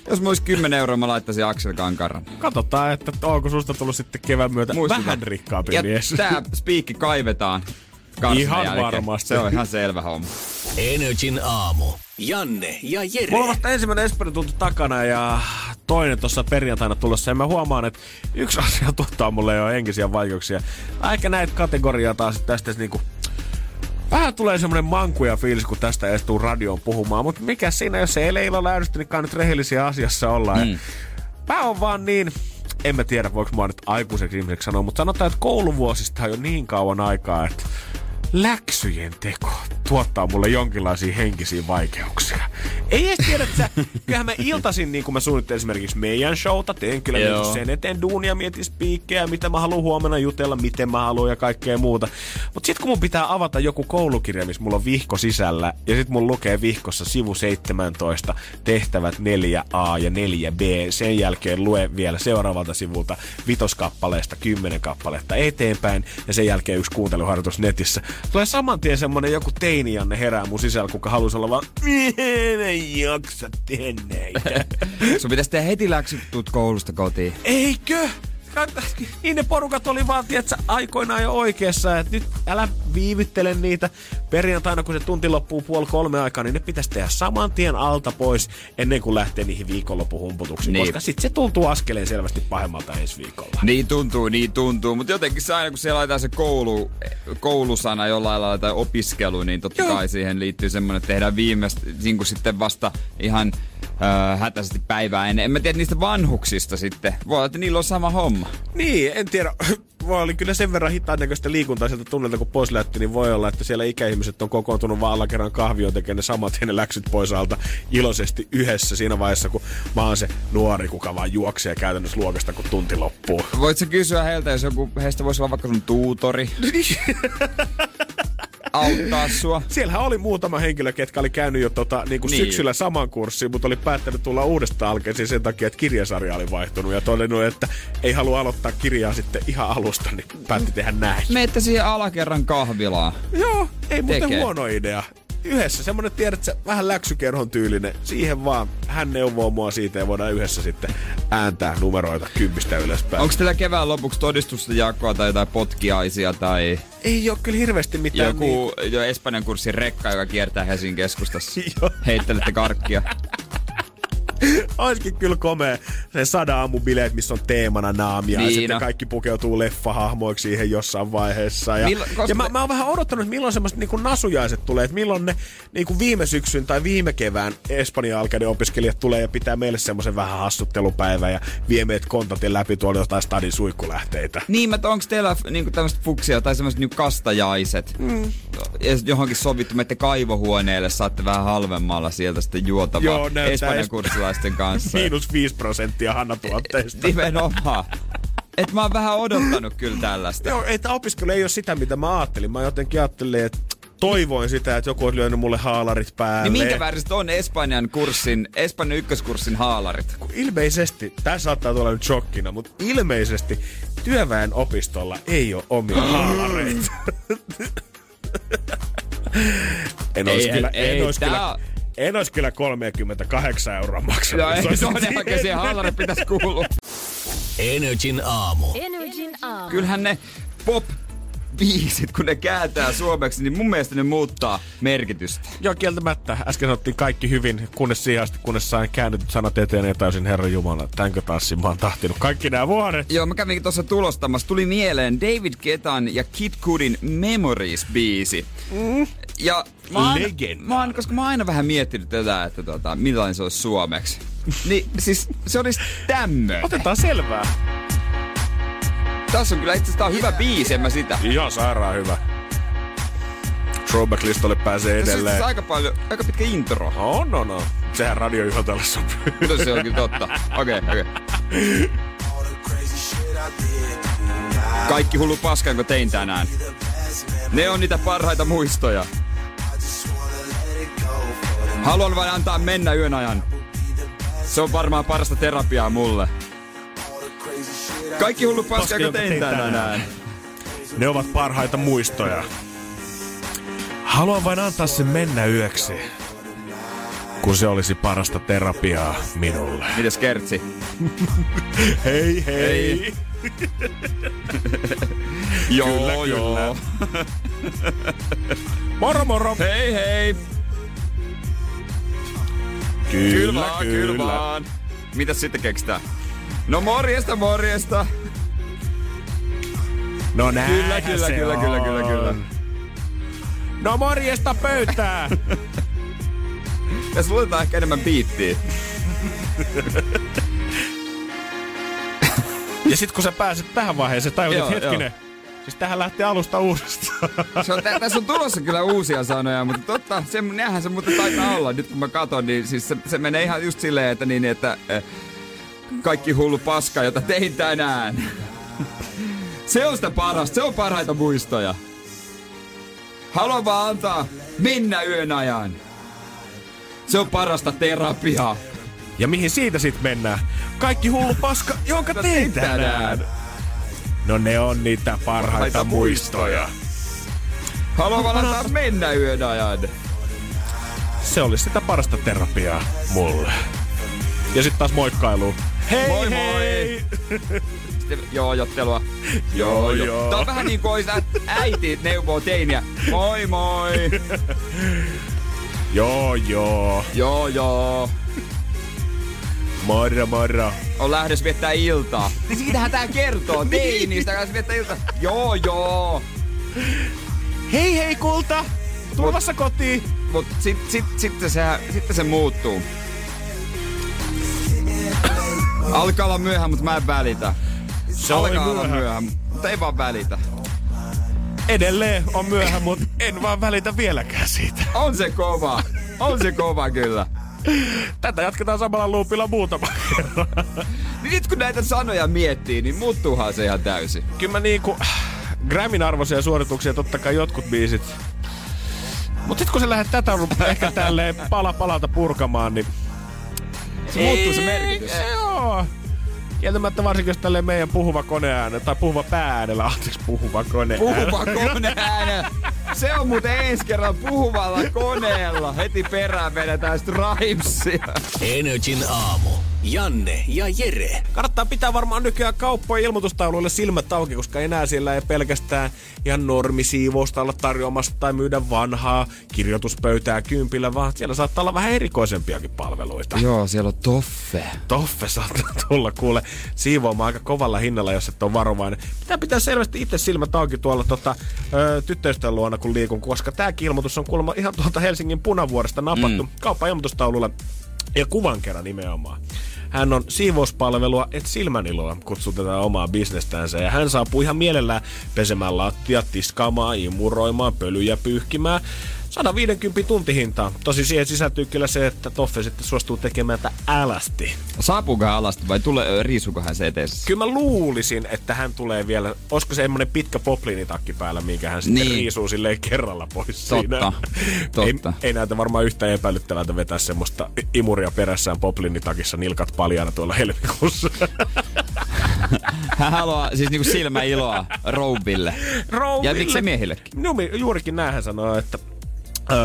jos olisi 10 euroa, mä laittaisin Aksel Kankaran. Katsotaan, että onko susta tullut sitten kevään myötä Muistutan. vähän rikkaampi Ja mies. tää spiikki kaivetaan. Ihan jälkeen. varmasti. Se on ihan selvä homma. Energin aamu. Janne ja Jere. Mulla on vasta ensimmäinen Esperi tuntu takana ja toinen tuossa perjantaina tulossa. Ja mä huomaan, että yksi asia tuottaa mulle jo henkisiä vaikeuksia. Ehkä näitä kategoriaa taas tästä niinku Vähän tulee semmonen mankuja fiilis, kun tästä edes tuu radioon puhumaan. Mutta mikä siinä, jos ei eilen illalla niin nyt rehellisiä asiassa ollaan. Mm. Mä oon vaan niin, en mä tiedä voiko mä nyt aikuiseksi ihmiseksi sanoa, mutta sanotaan, että kouluvuosista on jo niin kauan aikaa, että läksyjen teko tuottaa mulle jonkinlaisia henkisiä vaikeuksia. Ei edes tiedä, että sä, kyllähän mä iltasin, niin kuin mä suunnittelin esimerkiksi meidän showta, teen kyllä Joo. sen eteen duunia, mietin spiikkejä, mitä mä haluan huomenna jutella, miten mä haluan ja kaikkea muuta. Mutta sitten kun mun pitää avata joku koulukirja, missä mulla on vihko sisällä, ja sitten mun lukee vihkossa sivu 17, tehtävät 4a ja 4b, sen jälkeen lue vielä seuraavalta sivulta vitoskappaleesta 10 kappaletta eteenpäin, ja sen jälkeen yksi kuunteluharjoitus netissä. Tulee saman tien semmonen joku teinianne herää mun sisällä, kuka halusi olla vaan, "Mie- en jaksa tehdä näitä. Sun pitäisi tehdä heti läksyt tuut koulusta kotiin. Eikö? Niin ne porukat oli vaan, tietsä, aikoinaan jo oikeassa, että nyt älä viivyttele niitä. Perjantaina, kun se tunti loppuu puoli kolme aikaa, niin ne pitäisi tehdä saman tien alta pois ennen kuin lähtee niihin viikonloppuhumputuksiin. Niin. Koska sitten se tuntuu askeleen selvästi pahemmalta ensi viikolla. Niin tuntuu, niin tuntuu. Mutta jotenkin se aina, kun siellä laitetaan se koulu, koulusana jollain lailla tai opiskelu, niin totta Joo. kai siihen liittyy semmoinen, että tehdään viimeistä, niin kuin sitten vasta ihan äh, hätäisesti päivää ennen. En mä tiedä niistä vanhuksista sitten. Voi olla, että niillä on sama homma. Niin, en tiedä. Mä olin kyllä sen verran hitaan näköistä liikuntaa sieltä tunnelta, kun pois lähti, niin voi olla, että siellä ikäihmiset on kokoontunut vaan alakerran kahvioon tekemään ne samat tien ne läksyt pois alta iloisesti yhdessä siinä vaiheessa, kun mä oon se nuori, kuka vaan juoksee käytännössä luokasta, kun tunti loppuu. Voit sä kysyä heiltä, jos joku heistä voisi olla vaikka sun tuutori, auttaa sua. Siellähän oli muutama henkilö, ketkä oli käynyt jo tota, niin kuin Niin. syksyllä saman kurssin, mutta oli päättänyt tulla uudestaan alkeisiin sen takia, että kirjasarja oli vaihtunut ja todennut, että ei halua aloittaa kirjaa sitten ihan alusta, niin päätti tehdä näin. Meette siihen alakerran kahvilaan. Joo, ei muuten Tekee. huono idea. Yhdessä semmonen, tiedät sä, vähän läksykerhon tyylinen. Siihen vaan, hän neuvoo mua siitä ja voidaan yhdessä sitten ääntää numeroita kympistä ylöspäin. Onko teillä kevään lopuksi todistusta jakoa tai jotain potkiaisia tai Ei oo kyllä hirveästi mitään joku jo Espanjan kurssin rekka, joka kiertää Helsingin keskustassa? Heittelette karkkia. Olisikin kyllä komea se sada aamubileet, missä on teemana naamia ja Niin sitten kaikki pukeutuu leffahahmoiksi siihen jossain vaiheessa. Ja, Millo- ja mä, mä oon vähän odottanut, että milloin semmoiset niin nasujaiset tulee, että milloin ne niin kuin viime syksyn tai viime kevään Espanjan opiskelijat tulee ja pitää meille semmoisen vähän hassuttelupäivän ja vie meidät kontatin läpi tuolla jotain stadin suikkulähteitä. Niin, että onko teillä niinku tämmöistä fuksia tai semmoiset niinku kastajaiset? Mm. Ja johonkin sovittu, että kaivohuoneelle saatte vähän halvemmalla sieltä sitten juotavaa Joo, Espanjan es- kurssilaisten kanssa. Miinus 5 prosenttia Hanna-tuotteista. Nimenomaan. Et mä oon vähän odottanut kyllä tällaista. Joo, ei tämä opiskelu ei ole sitä, mitä mä ajattelin. Mä jotenkin ajattelin, että toivoin sitä, että joku olisi lyönyt mulle haalarit päälle. Niin minkä väriset on Espanjan kurssin, Espanjan ykköskurssin haalarit? Ilmeisesti, tämä saattaa tulla nyt shokkina, mutta ilmeisesti työväen opistolla ei ole omia haalareita. en olisi Ei, kyllä, ei, en olisi kyllä, on- en olisi kyllä 38 euroa maksanut. No ei, se on ehkä siihen haalarit pitäisi kuulua. Energin aamu. Energin aamu. Kyllähän ne pop biisit, kun ne kääntää suomeksi, niin mun mielestä ne muuttaa merkitystä. Joo, kieltämättä. Äsken sanottiin kaikki hyvin, kunnes siihen asti, kunnes sain käännetyt sanat eteen ja täysin Herran Jumala. Tänkö tanssin mä oon tahtinut kaikki nämä vuodet. Joo, mä kävin tuossa tulostamassa. Tuli mieleen David Getan ja Kid Cudin Memories-biisi. Mm. Ja mä oon, mä oon, koska mä oon aina vähän miettinyt tätä, että tota, millainen se olisi suomeksi. niin siis se olisi tämmöinen. Otetaan selvää. Tässä on kyllä itse asiassa on hyvä biisi, en mä sitä. Ihan sairaan hyvä. Throwback-listalle pääsee Tässä on edelleen. siis aika paljon, aika pitkä intro. No, no, no. Sehän radiojuhantelle sopii. Kyllä se onkin totta. Okei, okay, okei. Okay. Kaikki hullu paska, jonka tein tänään. Ne on niitä parhaita muistoja. Haluan vain antaa mennä yön ajan. Se on varmaan parasta terapiaa mulle. Kaikki hullu paska, jonka tein tänään. tänään. Ne ovat parhaita muistoja. Haluan vain antaa sen mennä yöksi. Kun se olisi parasta terapiaa minulle. Mites Kertsi? Hei hei! Hei. joo, Kyllä, joo. Moro moro! Hei hei! Kyllä, Kyllä kyllä. Mitäs sitten keksitään? No morjesta, morjesta. No näin Kyllä, kyllä, se kyllä, on. kyllä, kyllä, kyllä. No morjesta pöytää! Tässä luetaan ehkä enemmän biittiä. ja sit kun sä pääset tähän vaiheeseen, tajut, Joo, hetkinen, siis tähän lähtee alusta uudestaan. Se on, tä, tässä on tulossa kyllä uusia sanoja, mutta totta, se, näinhän se muuten taitaa olla. Nyt kun mä katson, niin siis se, se menee ihan just silleen, että, niin, että äh, kaikki hullu paska, jota tein tänään. Se on sitä parasta, se on parhaita muistoja. Haluan vaan antaa mennä yön ajan. Se on parasta terapiaa. ja mihin siitä sit mennään? Kaikki hullu paska, jonka tein tänään. No ne on niitä parhaita Parhaita muistoja. Haluan vaan antaa mennä yön ajan. Se olisi sitä parasta terapiaa mulle. Ja sitten taas moikkailu. Hei Moi, hei! Sitten joojottelua. Joo, joo. Tää on vähän niin kuin olisi äiti neuvoo teiniä. Moi moi. Joo joo. Joo joo. Moro moro. On lähdössä viettää iltaa. Niin siitähän tää kertoo. Teinistä kanssa viettää iltaa. Joo joo. Hei hei kulta! Tulvassa kotiin! Mut sit, sit, sitten se, sitten se muuttuu. Alkaa olla myöhään, mutta mä en välitä. Se oli Alkaa olla myöhä. myöhään, mutta ei vaan välitä. Edelleen on myöhä, mutta en vaan välitä vieläkään siitä. On se kova. On se kova kyllä. Tätä jatketaan samalla loopilla muutama kerran. Niin nyt kun näitä sanoja miettii, niin muuttuuhan se ihan täysin. Kyllä mä niinku... Grammin arvoisia suorituksia totta kai jotkut biisit. Mut sit kun sä lähdet tätä ehkä tälleen pala palalta purkamaan, niin... Se muuttuu se merkitys. Ei, Joo. Kieltämättä varsinkin jos tälleen meidän puhuva koneääne, tai puhuva pääänellä, anteeksi puhuva koneääne. Puhuva koneääne. Se on muuten ensi kerran puhuvalla koneella. Heti perään vedetään Stripesia. Energin aamu. Janne ja Jere. Kannattaa pitää varmaan nykyään kauppojen ilmoitustauluille silmät auki, koska enää siellä ei pelkästään ihan normisiivousta olla tarjoamassa tai myydä vanhaa kirjoituspöytää kympillä, vaan siellä saattaa olla vähän erikoisempiakin palveluita. Joo, siellä on toffe. Toffe saattaa tulla kuule siivoamaan aika kovalla hinnalla, jos et ole varovainen. Pitää pitää selvästi itse silmät auki tuolla tota, ö, tyttöystävän luona, kun liikun, koska tämä ilmoitus on kuulemma ihan tuolta Helsingin punavuoresta napattu mm. kauppa-ilmoitustaululla ja kuvan kerran nimenomaan. Hän on siivouspalvelua Et Silmäniloa, kutsutetaan omaa bisnestänsä. Ja hän saapuu ihan mielellään pesemään lattiat, tiskaamaan, imuroimaan, pölyjä pyyhkimään. 150 tuntihintaa. Tosi siihen sisältyy kyllä se, että Toffe sitten suostuu tekemään tätä älästi. Saapuuko alasti vai tule, riisuuko hän se eteessä? Kyllä mä luulisin, että hän tulee vielä, olisiko se semmonen pitkä popliinitakki päällä, minkä hän sitten Niin. riisuu silleen kerralla pois Totta, siinä. totta. Ei, ei näytä varmaan yhtä epäilyttävältä vetää semmoista imuria perässään popliinitakissa nilkat paljana tuolla helmikuussa. Hän haluaa siis niinku silmäiloa rouville. Rouville. Ja miksei miehillekin? No, juurikin näin hän sanoo, että öö,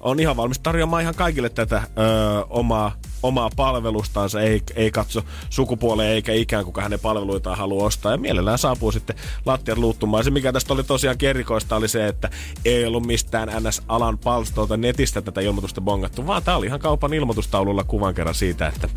on ihan valmis tarjoamaan ihan kaikille tätä öö, omaa, omaa palvelustansa, ei, ei katso sukupuoleen eikä ikään kuka hänen palveluitaan haluaa ostaa. Ja mielellään saapuu sitten lattiat luuttumaan. Se mikä tästä oli tosiaan erikoista oli se, että ei ollut mistään NS-alan palstolta netistä tätä ilmoitusta bongattu, vaan tämä oli ihan kaupan ilmoitustaululla kuvan kerran siitä, että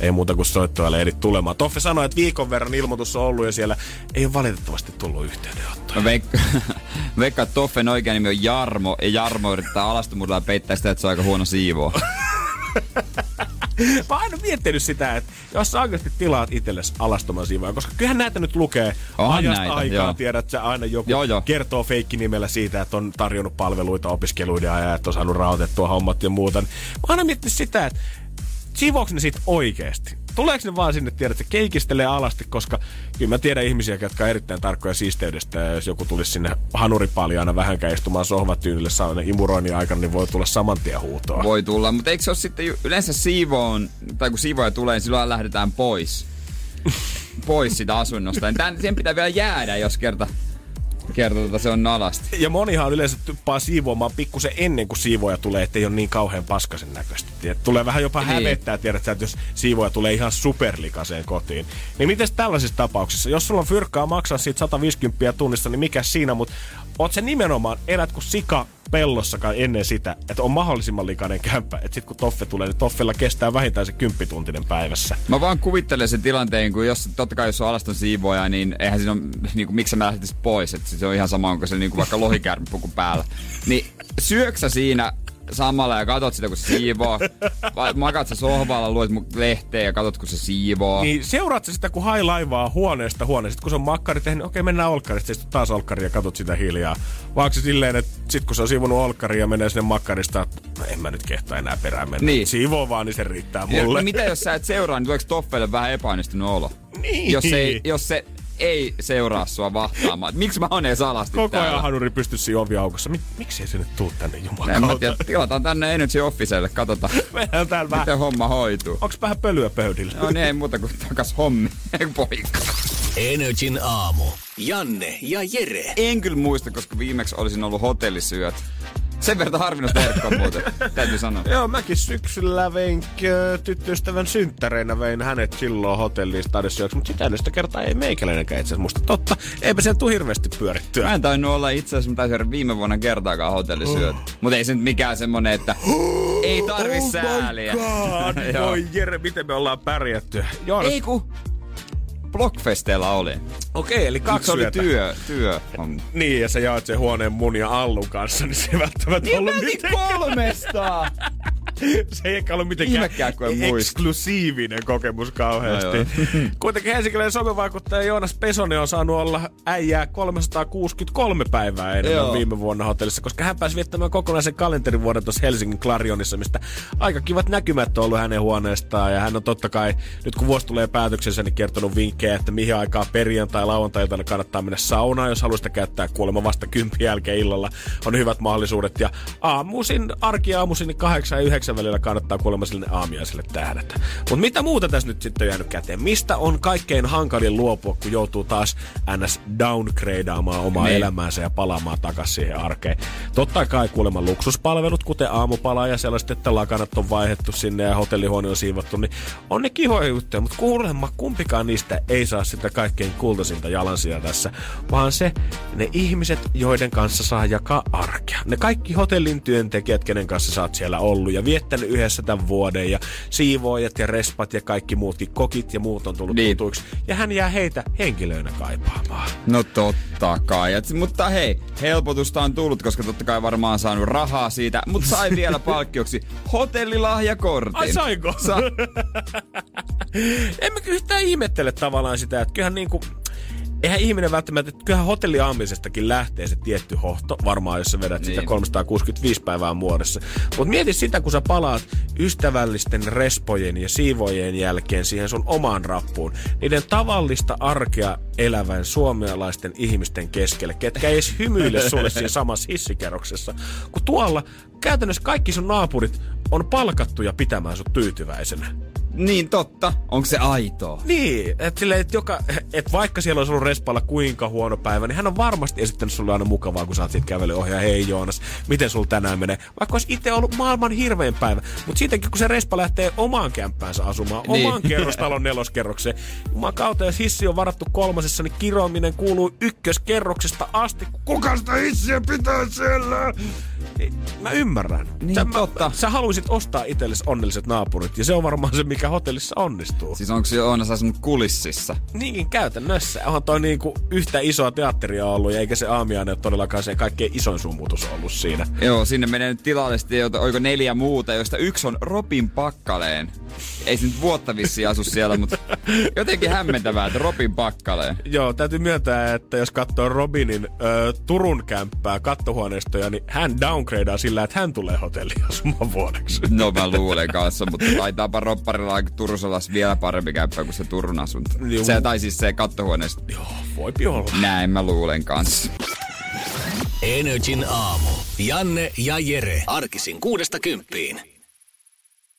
ei muuta kuin soittoja ehdit tulemaan. Toffe sanoi, että viikon verran ilmoitus on ollut ja siellä ei ole valitettavasti tullut yhteydenottoa. Mä veikka, veikkaan, että Toffen oikea nimi on Jarmo, ja Jarmo yrittää alastomuudella peittää sitä, että se on aika huono siivoo. Mä oon aina miettinyt sitä, että jos sä oikeasti tilaat itsellesi alastoman siivoja, koska kyllähän näitä nyt lukee Onhan ajasta näitä, aikaa, joo. tiedät sä aina joku Joo, joo. kertoo feikkinimellä siitä, että on tarjonnut palveluita opiskeluiden ajan, että on saanut rahoitettua hommat ja muuta. Mä oon aina miettinyt sitä, että Siivoaks ne sit oikeesti? Tuleeko ne vaan sinne, tiedät, että keikistelee alasti, koska kyllä mä tiedän ihmisiä, jotka on erittäin tarkkoja siisteydestä, ja jos joku tulisi sinne hanuripaljaana vähänkään istumaan sohvatyynille saunan imuroinnin aikana, niin voi tulla saman tien huutoa. Voi tulla, mutta eikö se ole sitten yleensä siivoon, tai kun siivoja tulee, niin silloin lähdetään pois. pois sitä asunnosta. Niin Tän, siihen pitää vielä jäädä, jos kerta, kerta tota se on nalasti. Ja monihan yleensä typpää siivoamaan pikkusen ennen kuin siivoja tulee, ettei ole niin kauhean paskasen näköistä. Tiedät, Tulee vähän jopa Niin. hävettää, tiedät että jos siivoja tulee ihan superlikaseen kotiin. Niin miten tällaisissa tapauksissa, jos sulla on fyrkkaa maksaa siitä 150 tunnissa, niin mikä siinä, mutta oot se nimenomaan, elät kuin sika pellossakaan ennen sitä, että on mahdollisimman likainen kämppä. Että sit kun toffe tulee, niin toffella kestää vähintään se kymppituntinen päivässä. Mä vaan kuvittelen sen tilanteen, kun jos totta kai jos on alaston siivoja, niin eihän siinä ole, niin kuin, miksi mä lähtisin pois, että se on ihan sama, onko se niin kuin vaikka lohikärpuku päällä. Niin syöksä siinä samalla ja katot sitä, kun se siivoo? Vai makat sä sohvalla, luet mun lehteä ja katot, kun se siivoo? Niin seuraat sä sitä, kun hai laivaa huoneesta huoneesta. Sitten kun se on makkari tehnyt, okei mennään olkkarista, sitten taas olkkari ja katot sitä hiljaa. Vaan se silleen, että sit kun se on siivonut olkkari ja menee sinne makkarista, että no en mä nyt kehtaa enää perään mennä. Niin. Siivoo vaan, niin se riittää Ja, mulle. no mitä jos sä et seuraa, niin tuleeko Toffelle vähän epäonnistunut olo? Niin. Jos, ei, jos se ei seuraa sua vahtaamaan. Miksi mä oon edes alasti Koko ajan hanuri pystyy siinä oviaukossa. Mik, miksi ei se nyt tuu tänne En mä jumalauta? tiedä, tilataan tänne Energy Officelle, katsotaan Mehän täällä vähän. miten homma hoituu. Onks vähän pölyä pöydillä? No niin, ei muuta kuin takas hommi. Ei poika. Energin aamu. Janne ja Jere. En kyllä muista, koska viimeksi olisin ollut hotellisyöt. Sen verran harvinaista herkkoa muuten, täytyy sanoa. Joo, mäkin syksyllä vein tyttöystävän synttäreinä vein hänet silloin hotelliin stadissyöksi, mutta sitä edestä kertaa ei meikäläinenkään itse asiassa musta totta. Eipä siellä tuu hirveästi pyörittyä. Mä en tainnut olla itse asiassa, mä taisin viime vuonna kertaakaan hotellisyöt. Oh. Mutta ei se nyt mikään semmonen, että ei tarvi sääliä. God, voi Jere, miten me ollaan pärjätty. Joonas, Ei ku Blockfesteilla oli. okei, eli kaksi oli työ, työ. Niin, ja sä jaat sen huoneen mun ja Allun kanssa, niin se ei välttämättä Niin ollut mä mitenkään. kolmesta! Se ei ehkä ollut mitenkään eksklusiivinen kokemus kauheasti. No. Kuitenkin helsinkiläinen somevaikuttaja Joonas Pesonen on saanut olla äijää 363 päivää enemmän Joo. viime vuonna hotellissa, koska hän pääsi viettämään kokonaisen kalenterivuoden tuossa Helsingin Clarionissa, mistä aika kivat näkymät on ollut hänen huoneestaan. Ja hän on totta kai, nyt kun vuosi tulee päätöksensä, niin kertonut vinkkejä, että mihin aikaan perjantai lauantai kannattaa mennä saunaan, jos haluaa sitä käyttää kuulemma vasta kympin jälkeen illalla. On hyvät mahdollisuudet. Ja aamuisin, arkiaamuisin, niin kahdeksan ja yhdeksän välillä kannattaa kuulemma sille aamiaiselle tähdätä. Mutta mitä muuta tässä nyt sitten on jäänyt käteen? Mistä on kaikkein hankalin luopua, kun joutuu taas ns. downgradeaamaan omaa Niin. elämäänsä ja palaamaan takaisin siihen arkeen? Totta kai kuulemma luksuspalvelut, kuten aamupala ja sellaiset, että lakanat on vaihdettu sinne ja hotellihuone on siivottu, niin on ne kihoja juttuja, mutta kuulemma kumpikaan niistä ei saa sitä kaikkein kultaisinta jalansia tässä, vaan se, ne ihmiset, joiden kanssa saa jakaa arkea. Ne kaikki hotellin työntekijät, kenen kanssa sä oot siellä ollut ja viettänyt yhdessä tämän vuoden ja siivoojat ja respat ja kaikki muutkin kokit ja muut on tullut Niin. tutuiksi. Ja hän jää heitä henkilöinä kaipaamaan. No totta kai. Et, mutta hei, helpotusta on tullut, koska totta kai varmaan saanut rahaa siitä, mutta sai vielä palkkioksi hotellilahjakortin. Ai saiko? Sa- en mä yhtään ihmettele tavallaan sitä, että kyllähän niinku... Eihän ihminen välttämättä, että kyllähän hotelliaamisestakin lähtee se tietty hohto, varmaan jos sä vedät niin. sitä Niin. 365 päivää vuodessa. Mutta mieti sitä, kun sä palaat ystävällisten respojen ja siivojen jälkeen siihen sun omaan rappuun. Niiden tavallista arkea elävän suomalaisten ihmisten keskelle, ketkä ei edes hymyile sulle siinä samassa hissikerroksessa. Kun tuolla käytännössä kaikki sun naapurit on palkattuja pitämään sut tyytyväisenä. niin totta. Onko se aitoa? Niin, että silleen, että joka, et vaikka siellä olisi ollut Respalla kuinka huono päivä, niin hän on varmasti esittänyt sulle aina mukavaa, kun sä oot siitä kävely ohi ja hei Joonas, miten sulla tänään menee. Vaikka olisi itse ollut maailman hirvein päivä. Mutta siitäkin, kun se Respa lähtee omaan kämppäänsä asumaan, Niin. omaan kerrostalon neloskerrokseen. Juman kautta, jos hissi on varattu kolmasessa, niin kiroaminen kuuluu ykköskerroksesta asti. Kuka sitä hissiä pitää siellä? Niin, mä ymmärrän. Niin, sä, totta. Sä haluaisit ostaa itsellesi onnelliset naapurit, ja se on varmaan se, mikä hotellissa onnistuu. Siis onko se Joonas asunut kulississa? Niin, käytännössä. Onhan toi niinku yhtä isoa teatteria ollut, ja eikä se aamiainen ole todellakaan se kaikkein isoin sumutus ollut siinä. Joo, sinne menee nyt jota- oliko neljä muuta, joista yksi on Robin Pakkaleen. Ei se nyt vuotta vissiin asu siellä, mutta jotenkin hämmentävää, että Robin Pakkaleen. Joo, täytyy myöntää, että jos katsoo Robinin ö, Turun kämppää kattohuoneistoja, niin hän downgradea sillä, että hän tulee hotelliasumaan vuodeksi. No mä luulen kanssa, mutta taitaapa ropparilla aika Turusalas vielä parempi käppä kuin se Turun asunto. Juu. Se, tai siis se kattohuoneesta. Joo, voipi olla. Näin mä luulen kanssa. Energin aamu. Janne ja Jere. Arkisin kuudesta kymppiin.